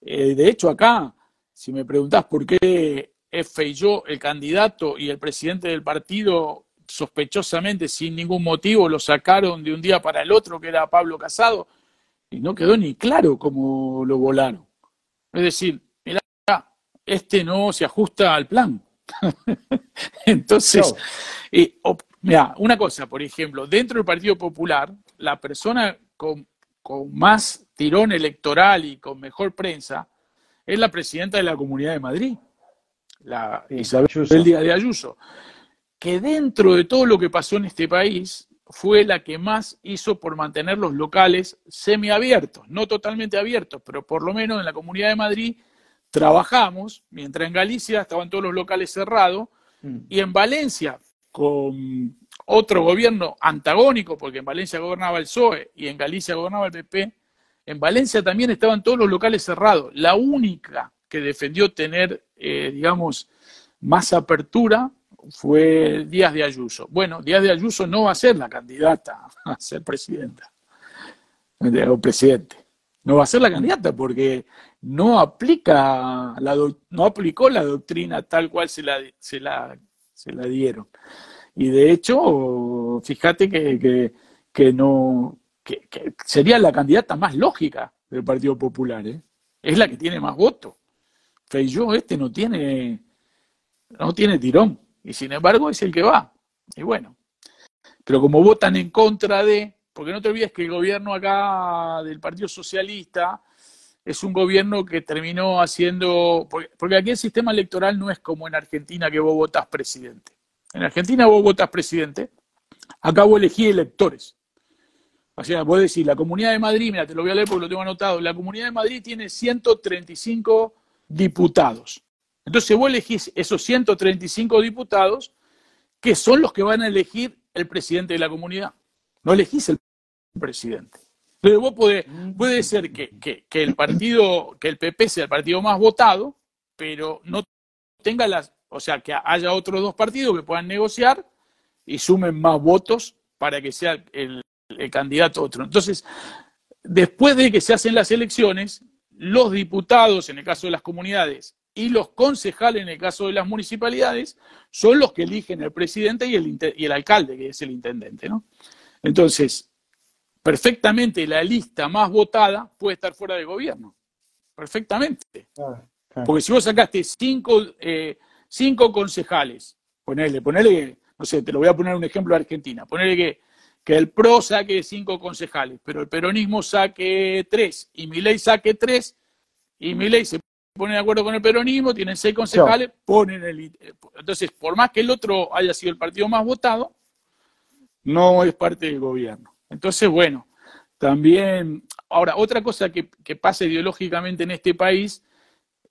eh, de hecho acá, si me preguntás por qué es yo el candidato y el presidente del partido, sospechosamente, sin ningún motivo, lo sacaron de un día para el otro, que era Pablo Casado, y no quedó ni claro cómo lo volaron. Es decir, este no se ajusta al plan. Entonces, mira, una cosa, por ejemplo, dentro del Partido Popular, la persona con, más tirón electoral y con mejor prensa es la presidenta de la Comunidad de Madrid, la Isabel Díaz de Ayuso, que dentro de todo lo que pasó en este país fue la que más hizo por mantener los locales semiabiertos, no totalmente abiertos, pero por lo menos en la Comunidad de Madrid trabajamos, mientras en Galicia estaban todos los locales cerrados, mm. y en Valencia, con otro gobierno antagónico, porque en Valencia gobernaba el PSOE y en Galicia gobernaba el PP, en Valencia también estaban todos los locales cerrados. La única que defendió tener, eh, digamos, más apertura fue Díaz de Ayuso. Bueno, Díaz de Ayuso no va a ser la candidata a ser presidenta o presidente. No va a ser la candidata porque no aplica la no aplicó la doctrina tal cual se la, se la, se la dieron. Y de hecho, fíjate que, que, no que, sería la candidata más lógica del Partido Popular, ¿eh? es la que tiene más votos. Feijó este no tiene no tiene tirón y sin embargo es el que va. Y bueno, pero como votan en contra de, porque no te olvides que el gobierno acá del Partido Socialista es un gobierno que terminó haciendo, porque, aquí el sistema electoral no es como en Argentina que vos votás presidente. En Argentina vos votás presidente, acá vos elegís electores. O sea, vos decís, la Comunidad de Madrid, mira, te lo voy a leer porque lo tengo anotado, la Comunidad de Madrid tiene 135 diputados. Entonces vos elegís esos 135 diputados que son los que van a elegir el presidente de la comunidad. No elegís el presidente. Pero vos podés, puede ser que, el partido, que el PP sea el partido más votado, pero no tenga las, o sea, que haya otros dos partidos que puedan negociar y sumen más votos para que sea el, el candidato otro. Entonces, después de que se hacen las elecciones, los diputados, en el caso de las comunidades, y los concejales, en el caso de las municipalidades, son los que eligen el presidente y el, y el alcalde, que es el intendente. ¿no? Entonces, perfectamente la lista más votada puede estar fuera de gobierno. Perfectamente. Porque si vos sacaste cinco, eh, cinco concejales, ponele, ponele, no sé, te lo voy a poner un ejemplo de Argentina, ponele que, que el PRO saque cinco concejales, pero el peronismo saque tres y mi ley saque tres y mi ley se pone de acuerdo con el peronismo, tienen seis concejales, ponen el... Entonces, por más que el otro haya sido el partido más votado, no es parte del gobierno. Entonces, bueno, también, ahora, otra cosa que, pasa ideológicamente en este país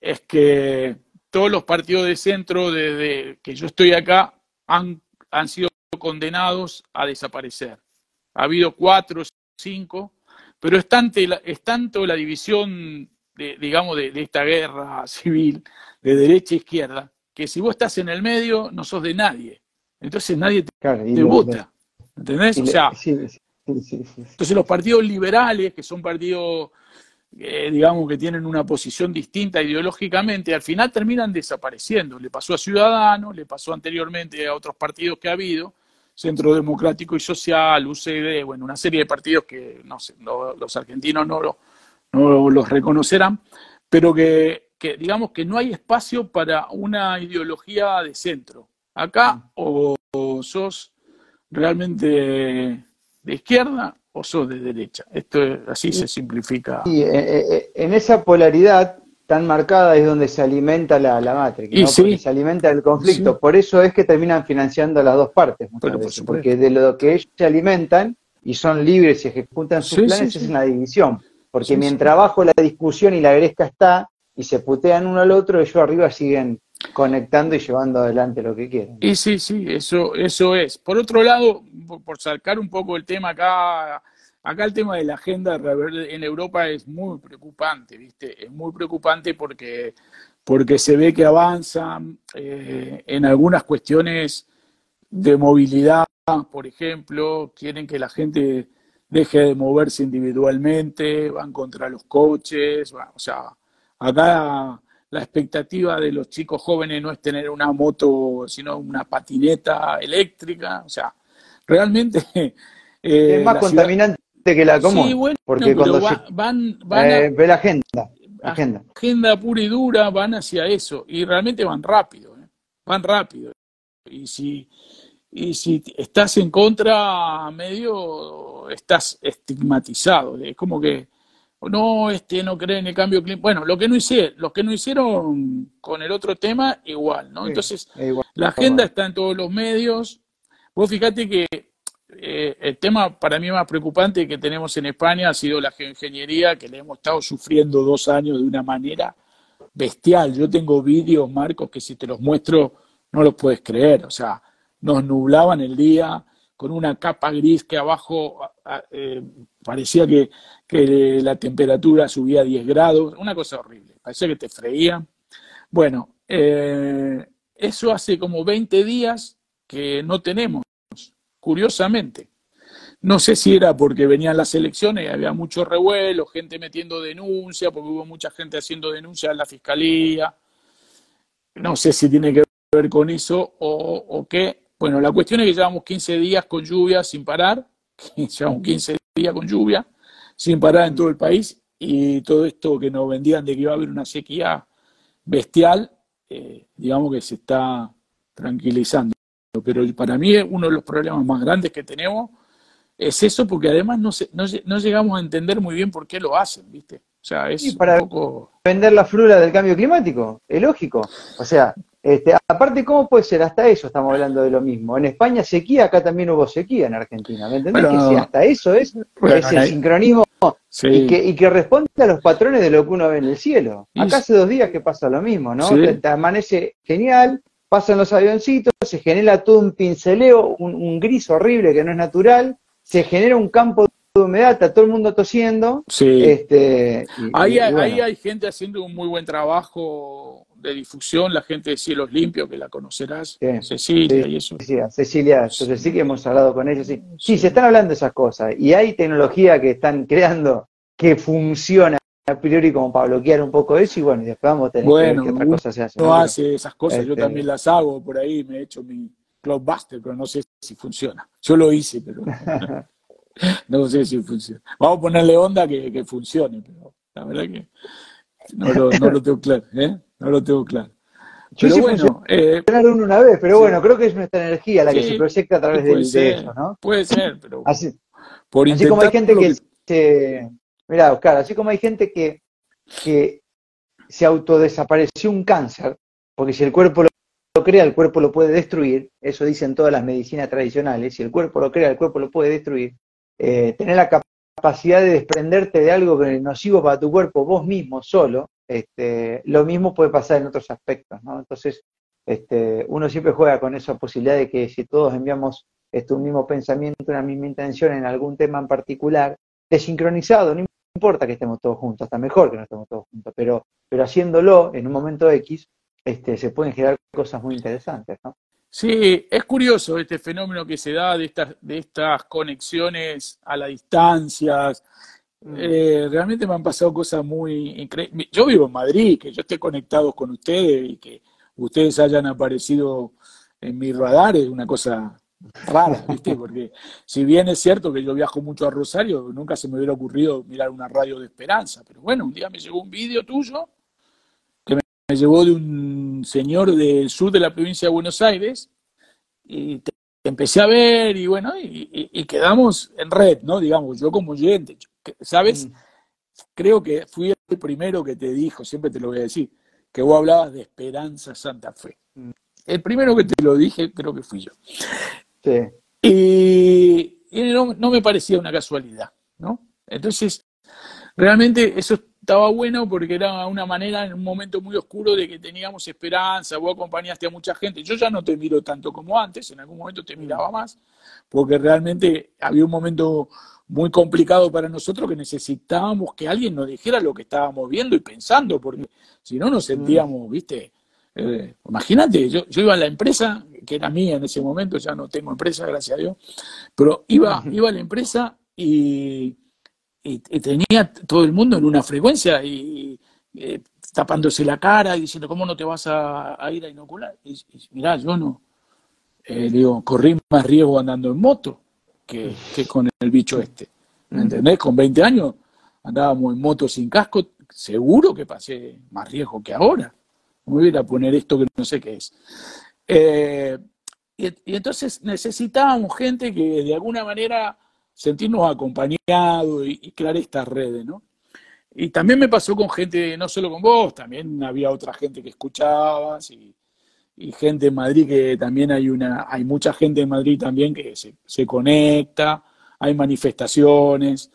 es que todos los partidos de centro, desde que yo estoy acá, han, han sido condenados a desaparecer. Ha habido cuatro, cinco, pero es tanto la, es tanto la división, de, digamos, de, esta guerra civil de derecha a izquierda, que si vos estás en el medio, no sos de nadie. Entonces nadie te, vota. ¿Entendés? O sea, entonces los partidos liberales, que son partidos, eh, digamos, que tienen una posición distinta ideológicamente, al final terminan desapareciendo. Le pasó a Ciudadanos, le pasó anteriormente a otros partidos que ha habido, Centro Democrático y Social, UCD, bueno, una serie de partidos que, no sé, los argentinos no, no los reconocerán, pero que, que digamos que no hay espacio para una ideología de centro. Acá o sos realmente de izquierda o sos de derecha. Esto así se simplifica. Sí, eh, eh, en esa polaridad tan marcada es donde se alimenta la, la Matrix, se alimenta el conflicto. Por eso es que terminan financiando las dos partes, porque de lo que ellos se alimentan y son libres y ejecutan sus planes es la división. Porque mientras abajo la discusión y la gresca está y se putean uno al otro, ellos arriba siguen conectando y llevando adelante lo que quieren. Y sí, sí, eso, eso es. Por otro lado, por sacar un poco el tema acá, acá el tema de la agenda en Europa es muy preocupante, ¿viste? Es muy preocupante porque, porque se ve que avanzan eh, en algunas cuestiones de movilidad, por ejemplo, quieren que la gente deje de moverse individualmente, van contra los coches, o sea, acá la expectativa de los chicos jóvenes no es tener una moto, sino una patineta eléctrica, o sea, realmente... Eh, es más contaminante que la común, sí, bueno, porque cuando van, van eh, ve la agenda, agenda. Agenda pura y dura, van hacia eso, y realmente van rápido, ¿eh? van rápido. Y si, y si estás en contra, medio estás estigmatizado, es como que no, este no cree en el cambio climático. Bueno, lo que no hicieron, los que no hicieron con el otro tema, igual, ¿no? Entonces, la agenda está en todos los medios. Vos fíjate que eh, el tema para mí más preocupante que tenemos en España ha sido la geoingeniería, que le hemos estado sufriendo dos años de una manera bestial. Yo tengo vídeos, Marcos, que si te los muestro no los puedes creer. O sea, nos nublaban el día con una capa gris que abajo eh, parecía que, la temperatura subía a 10 grados, una cosa horrible, parecía que te freía. Bueno, eh, eso hace como 20 días que no tenemos, curiosamente. No sé si era porque venían las elecciones y había mucho revuelo, gente metiendo denuncia, porque hubo mucha gente haciendo denuncia en la fiscalía. No sé si tiene que ver con eso o qué. Bueno, la cuestión es que llevamos 15 días con lluvia sin parar llevamos 15 días con lluvia, sin parar en todo el país, y todo esto que nos vendían de que iba a haber una sequía bestial, eh, digamos que se está tranquilizando. Pero para mí uno de los problemas más grandes que tenemos es eso, porque además no, no, llegamos a entender muy bien por qué lo hacen, ¿viste? O sea, es para un poco... vender la frula del cambio climático, es lógico. O sea, este, aparte, ¿cómo puede ser? Hasta eso estamos hablando de lo mismo. En España sequía, acá también hubo sequía en Argentina. ¿Me entendés? que si hasta eso es, ese sincronismo y, que, y que responde a los patrones de lo que uno ve en el cielo. Acá hace dos días que pasa lo mismo, ¿no? Te, amanece genial, pasan los avioncitos, se genera todo un pinceleo, un, gris horrible que no es natural, se genera un campo de humedad, está todo el mundo tosiendo. Sí. Este, ahí, ahí hay gente haciendo un muy buen trabajo de difusión, la gente de Cielos Limpios, que la conocerás, Cecilia y eso. Sí, Cecilia, sí que hemos hablado con ellos, sí. Sí, se están hablando de esas cosas. Y hay tecnología que están creando que funciona a priori como para bloquear un poco eso y bueno, y después vamos a tener que ver qué otra cosa se hace. No hace esas cosas, yo este, también las hago por ahí, me he hecho mi Cloudbuster, pero no sé si funciona. Yo lo hice, pero no sé si funciona. Vamos a ponerle onda que, que funcione, pero la verdad que no lo, no lo tengo claro, ¿eh? No lo tengo claro. Yo pero sí bueno, eh, una vez, pero bueno, creo que es nuestra energía la que se proyecta a través de, eso, ¿no? Puede ser, pero así, por así como hay gente que, se, mira, Oscar, así como hay gente que, que se autodesapareció un cáncer, porque si el cuerpo lo crea, el cuerpo lo puede destruir, eso dicen todas las medicinas tradicionales, si el cuerpo lo crea, el cuerpo lo puede destruir, eh, tener la capacidad de desprenderte de algo que es nocivo para tu cuerpo vos mismo solo, este, lo mismo puede pasar en otros aspectos, ¿no? Entonces, este, uno siempre juega con esa posibilidad de que si todos enviamos este, un mismo pensamiento, una misma intención en algún tema en particular, desincronizado, no importa que estemos todos juntos, está mejor que no estemos todos juntos, pero, pero haciéndolo en un momento X, este, se pueden generar cosas muy interesantes, ¿no? Sí, es curioso este fenómeno que se da de estas, de estas conexiones a las distancias, Mm. Eh, realmente me han pasado cosas muy increíbles. Yo vivo en Madrid, que yo esté conectado con ustedes y que ustedes hayan aparecido en mi radar es una cosa rara, ¿viste? Porque si bien es cierto que yo viajo mucho a Rosario, nunca se me hubiera ocurrido mirar una radio de esperanza. Pero bueno, un día me llegó un vídeo tuyo me, llevó de un señor del sur de la provincia de Buenos Aires y te, empecé a ver y bueno, y, quedamos en red, ¿no? Digamos, yo como oyente. ¿Sabes? Mm. Creo que fui el primero que te dijo, siempre te lo voy a decir, que vos hablabas de Esperanza Santa Fe. Mm. El primero que te lo dije, creo que fui yo. Sí. Y, no, me parecía una casualidad, ¿no? Entonces, realmente eso estaba bueno porque era una manera en un momento muy oscuro de que teníamos esperanza, vos acompañaste a mucha gente. Yo ya no te miro tanto como antes, en algún momento te miraba mm. más, porque realmente había un momento muy complicado para nosotros que necesitábamos que alguien nos dijera lo que estábamos viendo y pensando, porque si no nos sentíamos, viste, eh, imagínate, yo, yo iba a la empresa, que era mía en ese momento, ya no tengo empresa, gracias a Dios, pero iba, iba a la empresa y, y, tenía todo el mundo en una frecuencia y, eh, tapándose la cara y diciendo, ¿cómo no te vas a, ir a inocular? Y, mirá, yo no, eh, digo, corrí más riesgo andando en moto que, con el bicho este. ¿Me entendés? Con 20 años andábamos en moto sin casco, seguro que pasé más riesgo que ahora. Me voy a poner esto que no sé qué es. Eh, y, entonces necesitábamos gente que de alguna manera sentirnos acompañados y, crear estas redes, ¿no? Y también me pasó con gente, no solo con vos, también había otra gente que escuchabas y, y gente en Madrid que también hay una, hay mucha gente en Madrid también que se, se conecta, hay manifestaciones.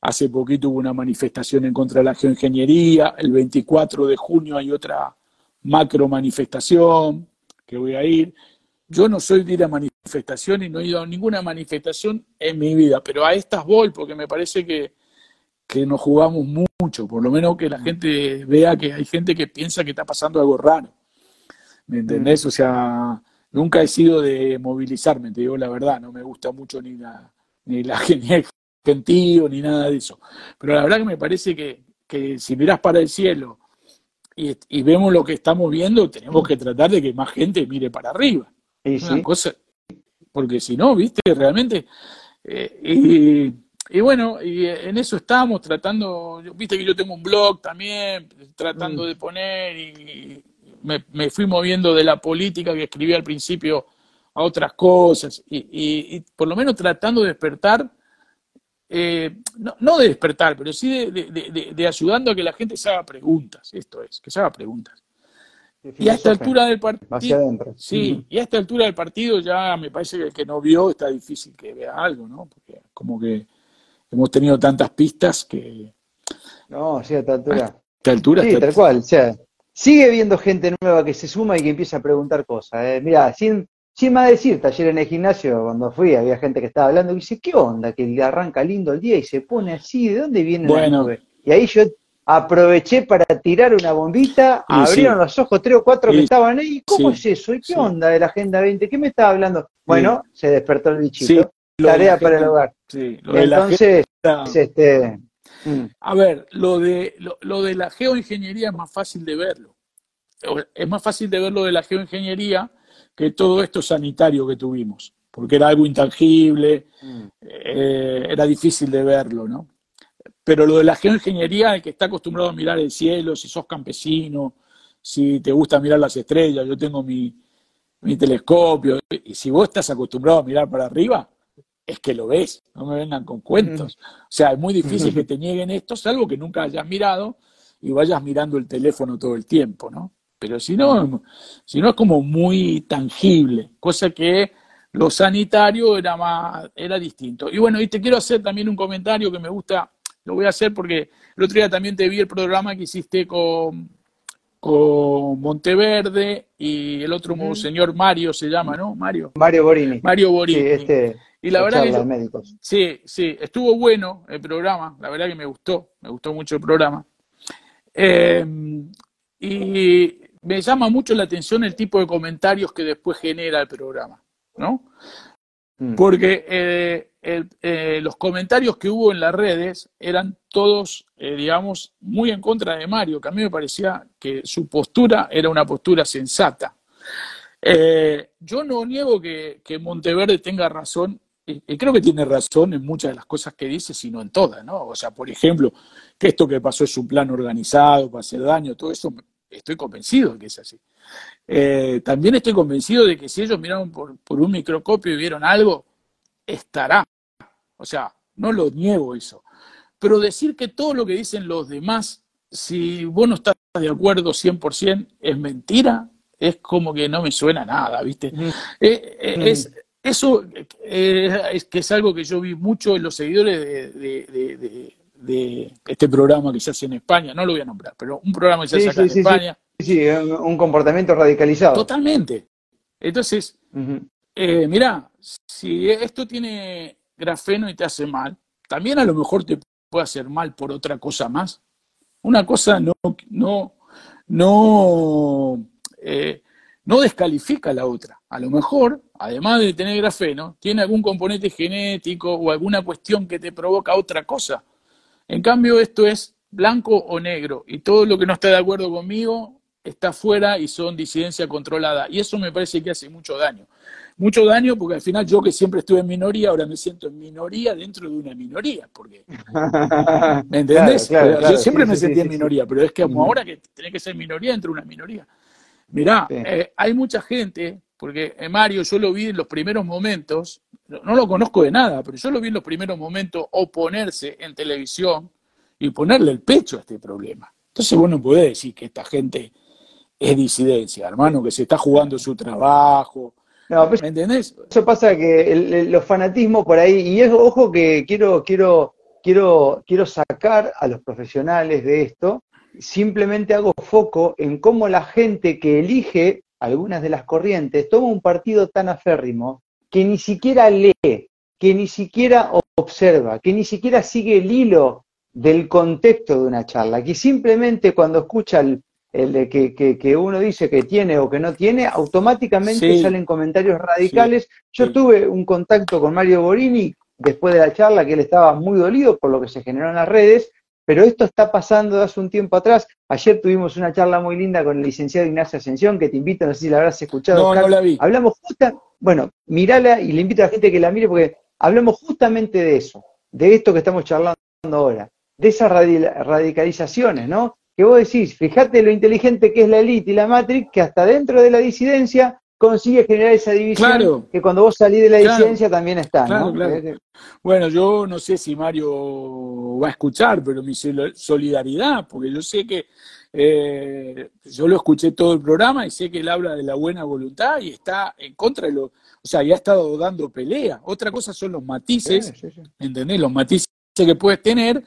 Hace poquito hubo una manifestación en contra de la geoingeniería, el 24 de junio hay otra macro manifestación que voy a ir. Yo no soy de ir a manifestaciones, no he ido a ninguna manifestación en mi vida, pero a estas voy porque me parece que, que nos jugamos mucho, por lo menos que la gente vea que hay gente que piensa que está pasando algo raro. ¿Me entendés? O sea, nunca he sido de movilizarme, te digo la verdad, no me gusta mucho ni la, ni la gentío, ni nada de eso. Pero la verdad que me parece que, que si mirás para el cielo y, vemos lo que estamos viendo, tenemos que tratar de que más gente mire para arriba. Cosa, porque si no, viste, realmente. Eh, y, bueno, y en eso estamos tratando, viste que yo tengo un blog también, tratando mm. de poner y, me, fui moviendo de la política que escribí al principio a otras cosas y, por lo menos tratando de despertar eh, no, de despertar, pero sí de, ayudando a que la gente se haga preguntas, esto es, que se haga preguntas. Y a esta altura del partido, sí, y a esta altura del partido ya me parece que el que no vio está difícil que vea algo, ¿no? Porque como que hemos tenido tantas pistas que... No, sí, a esta altura. A esta altura. Sí, tal cual, o sea, sigue viendo gente nueva que se suma y que empieza a preguntar cosas. ¿eh? Mira, sin, sin más decirte, ayer en el gimnasio, cuando fui, había gente que estaba hablando y dice, ¿qué onda? Que arranca lindo el día y se pone así, ¿de dónde viene bueno. la nube? Y ahí yo aproveché para tirar una bombita, abrieron los ojos tres o cuatro que estaban ahí, ¿cómo es eso? ¿Y qué onda de la Agenda 20? ¿Qué me estaba hablando? Bueno, se despertó el bichito. Tarea para el hogar. Entonces, este... Mm. A ver, lo de, lo de la geoingeniería es más fácil de verlo. Es más fácil de ver lo de la geoingeniería que todo esto sanitario que tuvimos, porque era algo intangible, mm. eh, era difícil de verlo, ¿no? Pero lo de la geoingeniería, el que está acostumbrado a mirar el cielo, si sos campesino, si te gusta mirar las estrellas, yo tengo mi, mi telescopio, y si vos estás acostumbrado a mirar para arriba, es que lo ves, no me vengan con cuentos. O sea, es muy difícil que te nieguen esto, salvo que nunca hayas mirado y vayas mirando el teléfono todo el tiempo, ¿no? Pero si no, si no es como muy tangible, cosa que lo sanitario era más, era distinto. Y bueno, y te quiero hacer también un comentario que me gusta, lo voy a hacer porque el otro día también te vi el programa que hiciste con, con Monteverde y el otro señor Mario se llama, ¿no? Mario. Mario Borini. Mario Borini. Sí, este, y la verdad que sí, sí, estuvo bueno el programa, la verdad que me gustó, me gustó mucho el programa. Eh, y me llama mucho la atención el tipo de comentarios que después genera el programa, ¿no? Mm. Porque eh, eh, los comentarios que hubo en las redes eran todos, eh, digamos, muy en contra de Mario, que a mí me parecía que su postura era una postura sensata. yo no niego que, que, Monteverde tenga razón, y creo que tiene razón en muchas de las cosas que dice, sino en todas, ¿no? O sea, por ejemplo, que esto que pasó es un plan organizado para hacer daño, todo eso estoy convencido de que es así. Eh, también estoy convencido de que si ellos miraron por, un microscopio y vieron algo, estará. O sea, no lo niego eso. Pero decir que todo lo que dicen los demás, si vos no estás de acuerdo 100%, es mentira, es como que no me suena nada, ¿viste? Eh, eh, es, eso es que es algo que yo vi mucho en los seguidores de de este programa que se hace en España, no lo voy a nombrar, pero un programa que se hace en España. Sí, un comportamiento radicalizado. Totalmente. Entonces, eh, mira, si esto tiene grafeno y te hace mal, también a lo mejor te puede hacer mal por otra cosa más. Una cosa no, no, no, eh, no descalifica la otra. A lo mejor, además de tener grafeno, tiene algún componente genético o alguna cuestión que te provoca otra cosa. En cambio, esto es blanco o negro, y todo lo que no está de acuerdo conmigo está fuera y son disidencia controlada. Y eso me parece que hace mucho daño. Mucho daño porque al final yo que siempre estuve en minoría, ahora me siento en minoría dentro de una minoría. Porque, ¿Me entendés? yo siempre me sentí en minoría, pero es que como ahora que tenés que ser minoría dentro de una minoría. Mirá, eh, hay mucha gente, porque eh, Mario yo lo vi en los primeros momentos, no lo conozco de nada, pero yo lo vi en los primeros momentos oponerse en televisión y ponerle el pecho a este problema. Entonces vos no podés decir que esta gente es disidencia, hermano, que se está jugando su trabajo. No, ¿Me entendés? Eso pasa que los fanatismos por ahí, y es ojo que quiero, quiero, quiero, quiero sacar a los profesionales de esto, simplemente hago foco en cómo la gente que elige algunas de las corrientes toma un partido tan aférrimo que ni siquiera lee, que ni siquiera observa, que ni siquiera sigue el hilo del contexto de una charla, que simplemente cuando escucha el, el que, que, uno dice que tiene o que no tiene, automáticamente salen comentarios radicales. Yo tuve un contacto con Mario Borini después de la charla, que él estaba muy dolido por lo que se generó en las redes, pero esto está pasando hace un tiempo atrás. Ayer tuvimos una charla muy linda con el licenciado Ignacio Ascensión, que te invito, no sé si la habrás escuchado. No, no la vi. Hablamos justa, bueno, mírala y le invito a la gente que la mire porque hablamos justamente de eso, de esto que estamos charlando ahora, de esas radicalizaciones, ¿no? Que vos decís, fíjate lo inteligente que es la élite y la Matrix, que hasta dentro de la disidencia consigue generar esa división que cuando vos salís de la disidencia también está, ¿no? Bueno, yo no sé si Mario va a escuchar, pero mi solidaridad, porque yo sé que eh, yo lo escuché todo el programa y sé que él habla de la buena voluntad y está en contra de lo, o sea, ya ha estado dando pelea. Otra cosa son los matices, ¿entendés? Los matices que puedes tener,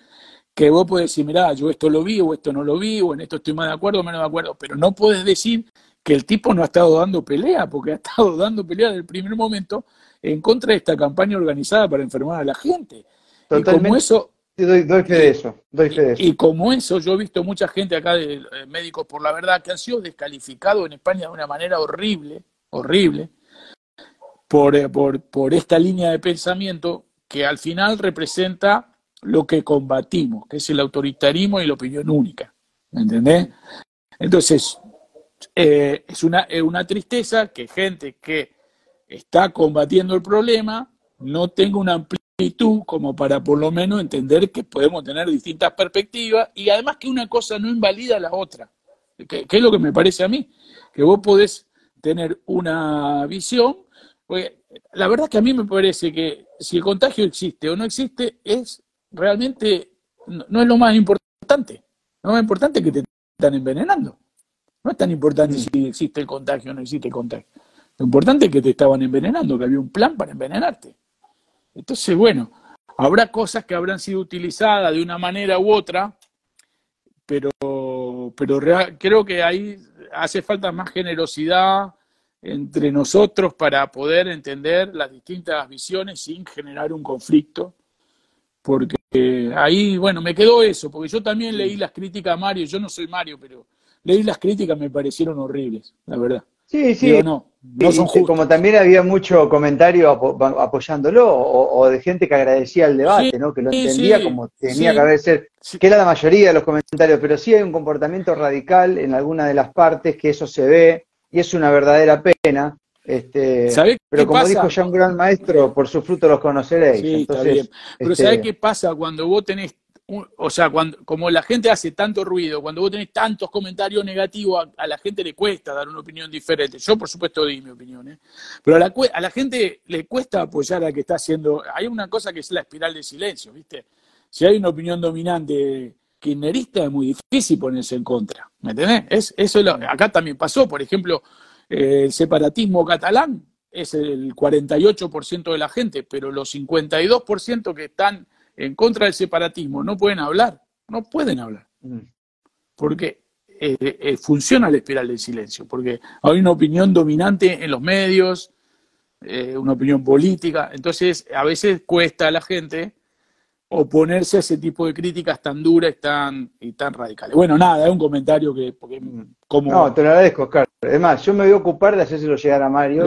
que vos puedes decir, mirá, yo esto lo vi o esto no lo vi, o en esto estoy más de acuerdo o menos de acuerdo, pero no puedes decir que el tipo no ha estado dando pelea, porque ha estado dando pelea desde el primer momento en contra de esta campaña organizada para enfermar a la gente. Y como eso, doy, fe de eso, doy fe de eso. Y como eso, yo he visto mucha gente acá de eh, Médicos por la Verdad que han sido descalificados en España de una manera horrible, horrible, por, eh, por, por esta línea de pensamiento que al final representa lo que combatimos, que es el autoritarismo y la opinión única. ¿Me entendés? Entonces, eh, es, una, una tristeza que gente que está combatiendo el problema no tenga una amplitud como para por lo menos entender que podemos tener distintas perspectivas y además que una cosa no invalida a la otra, que, es lo que me parece a mí, que vos podés tener una visión, la verdad que a mí me parece que si el contagio existe o no existe es realmente, no, es lo más importante, lo más importante es que te están envenenando. No es tan importante si existe el contagio o no existe el contagio. Lo importante es que te estaban envenenando, que había un plan para envenenarte. Entonces, bueno, habrá cosas que habrán sido utilizadas de una manera u otra, pero, pero creo que ahí hace falta más generosidad entre nosotros para poder entender las distintas visiones sin generar un conflicto. Porque ahí, bueno, me quedó eso, porque yo también leí las críticas a Mario, yo no soy Mario, pero leí las críticas, me parecieron horribles, la verdad. Sí, sí. no, no son Como también había mucho comentario apoyándolo, o, de gente que agradecía el debate, ¿no? Que lo entendía como tenía que haber ser, que era la mayoría de los comentarios, pero sí hay un comportamiento radical en alguna de las partes que eso se ve, y es una verdadera pena. Este, pero como dijo ya un gran maestro, por su fruto los conoceréis. Sí, bien. Pero este, ¿sabés qué pasa cuando vos tenés o sea, cuando, como la gente hace tanto ruido, cuando vos tenés tantos comentarios negativos, a, la gente le cuesta dar una opinión diferente. Yo, por supuesto, di mi opinión, ¿eh? pero a la, a la gente le cuesta apoyar a que está haciendo. Hay una cosa que es la espiral de silencio, ¿viste? Si hay una opinión dominante kirchnerista, es muy difícil ponerse en contra. ¿Me entendés? Es, eso acá también pasó, por ejemplo, eh, el separatismo catalán es el 48% de la gente, pero los 52% que están en contra del separatismo no pueden hablar, no pueden hablar. Mm. Porque eh, eh, funciona la espiral del silencio, porque hay una opinión dominante en los medios, eh, una opinión política, entonces a veces cuesta a la gente oponerse a ese tipo de críticas tan duras y tan, y tan radicales. Bueno, nada, es un comentario que... Porque, como... No, te lo agradezco, Oscar. Además, yo me voy a ocupar de hacérselo llegar a Mario,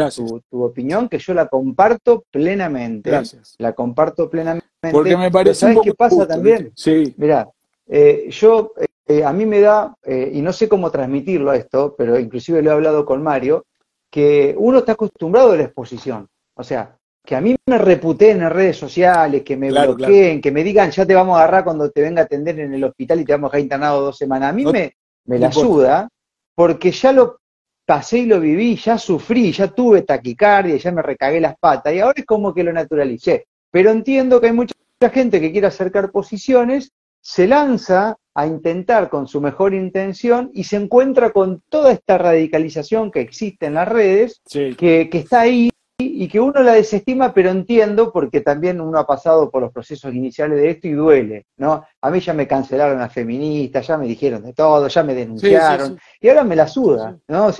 tu, opinión, que yo la comparto plenamente. Gracias. La comparto plenamente. Porque me parece ¿Sabes qué pasa también? Sí. Mirá, eh, yo, eh, a mí me da, eh, y no sé cómo transmitirlo a esto, pero inclusive lo he hablado con Mario, que uno está acostumbrado a la exposición. O sea, que a mí me reputen en redes sociales, que me bloqueen, que me digan ya te vamos a agarrar cuando te venga a atender en el hospital y te vamos a dejar internado dos semanas. A mí me, me la ayuda porque ya lo pasé y lo viví, ya sufrí, ya tuve taquicardia, ya me recagué las patas y ahora es como que lo naturalicé. Pero entiendo que hay mucha gente que quiere acercar posiciones, se lanza a intentar con su mejor intención y se encuentra con toda esta radicalización que existe en las redes, que, que está ahí y que uno la desestima, pero entiendo porque también uno ha pasado por los procesos iniciales de esto y duele, ¿no? A mí ya me cancelaron las feministas, ya me dijeron de todo, ya me denunciaron, y ahora me la suda, ¿no?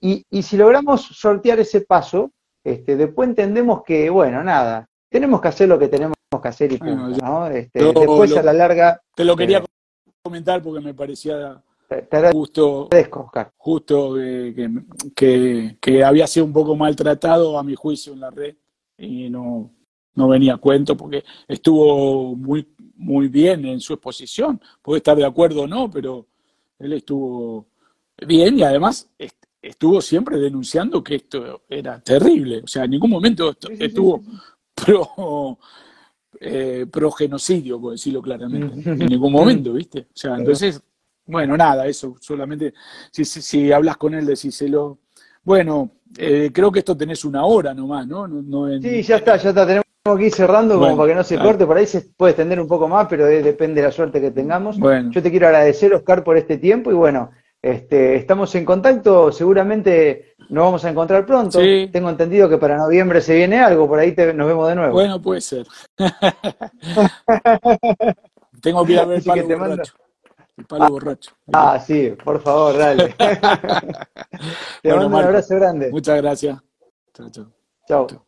y, y, si logramos sortear ese paso, este, después entendemos que, bueno, nada, tenemos que hacer lo que tenemos que hacer y punto, ¿no? Este, después a la larga... Te lo quería eh, comentar porque me parecía justo, justo que, que, había sido un poco maltratado a mi juicio en la red y no, no venía a cuento porque estuvo muy, muy bien en su exposición. Puede estar de acuerdo o no, pero él estuvo bien y además estuvo siempre denunciando que esto era terrible. O sea, en ningún momento estuvo pro, eh, pro genocidio, por decirlo claramente. en ningún momento, ¿viste? O sea, entonces bueno, nada, eso, solamente si, si, hablas con él, decíselo. Bueno, eh, creo que esto tenés una hora nomás, ¿no? Sí, ya está, ya está. Tenemos que ir cerrando como para que no se corte. Por ahí se puede extender un poco más, pero depende de la suerte que tengamos. Yo te quiero agradecer, Oscar, por este tiempo y bueno, este, estamos en contacto. Seguramente nos vamos a encontrar pronto. Tengo entendido que para noviembre se viene algo, por ahí nos vemos de nuevo. Bueno, puede ser. Tengo que ir a ver el borracho. El palo ah, borracho. Ah, sí, por favor, dale. Te mando un abrazo grande. Muchas gracias. Chao, chao. Chao.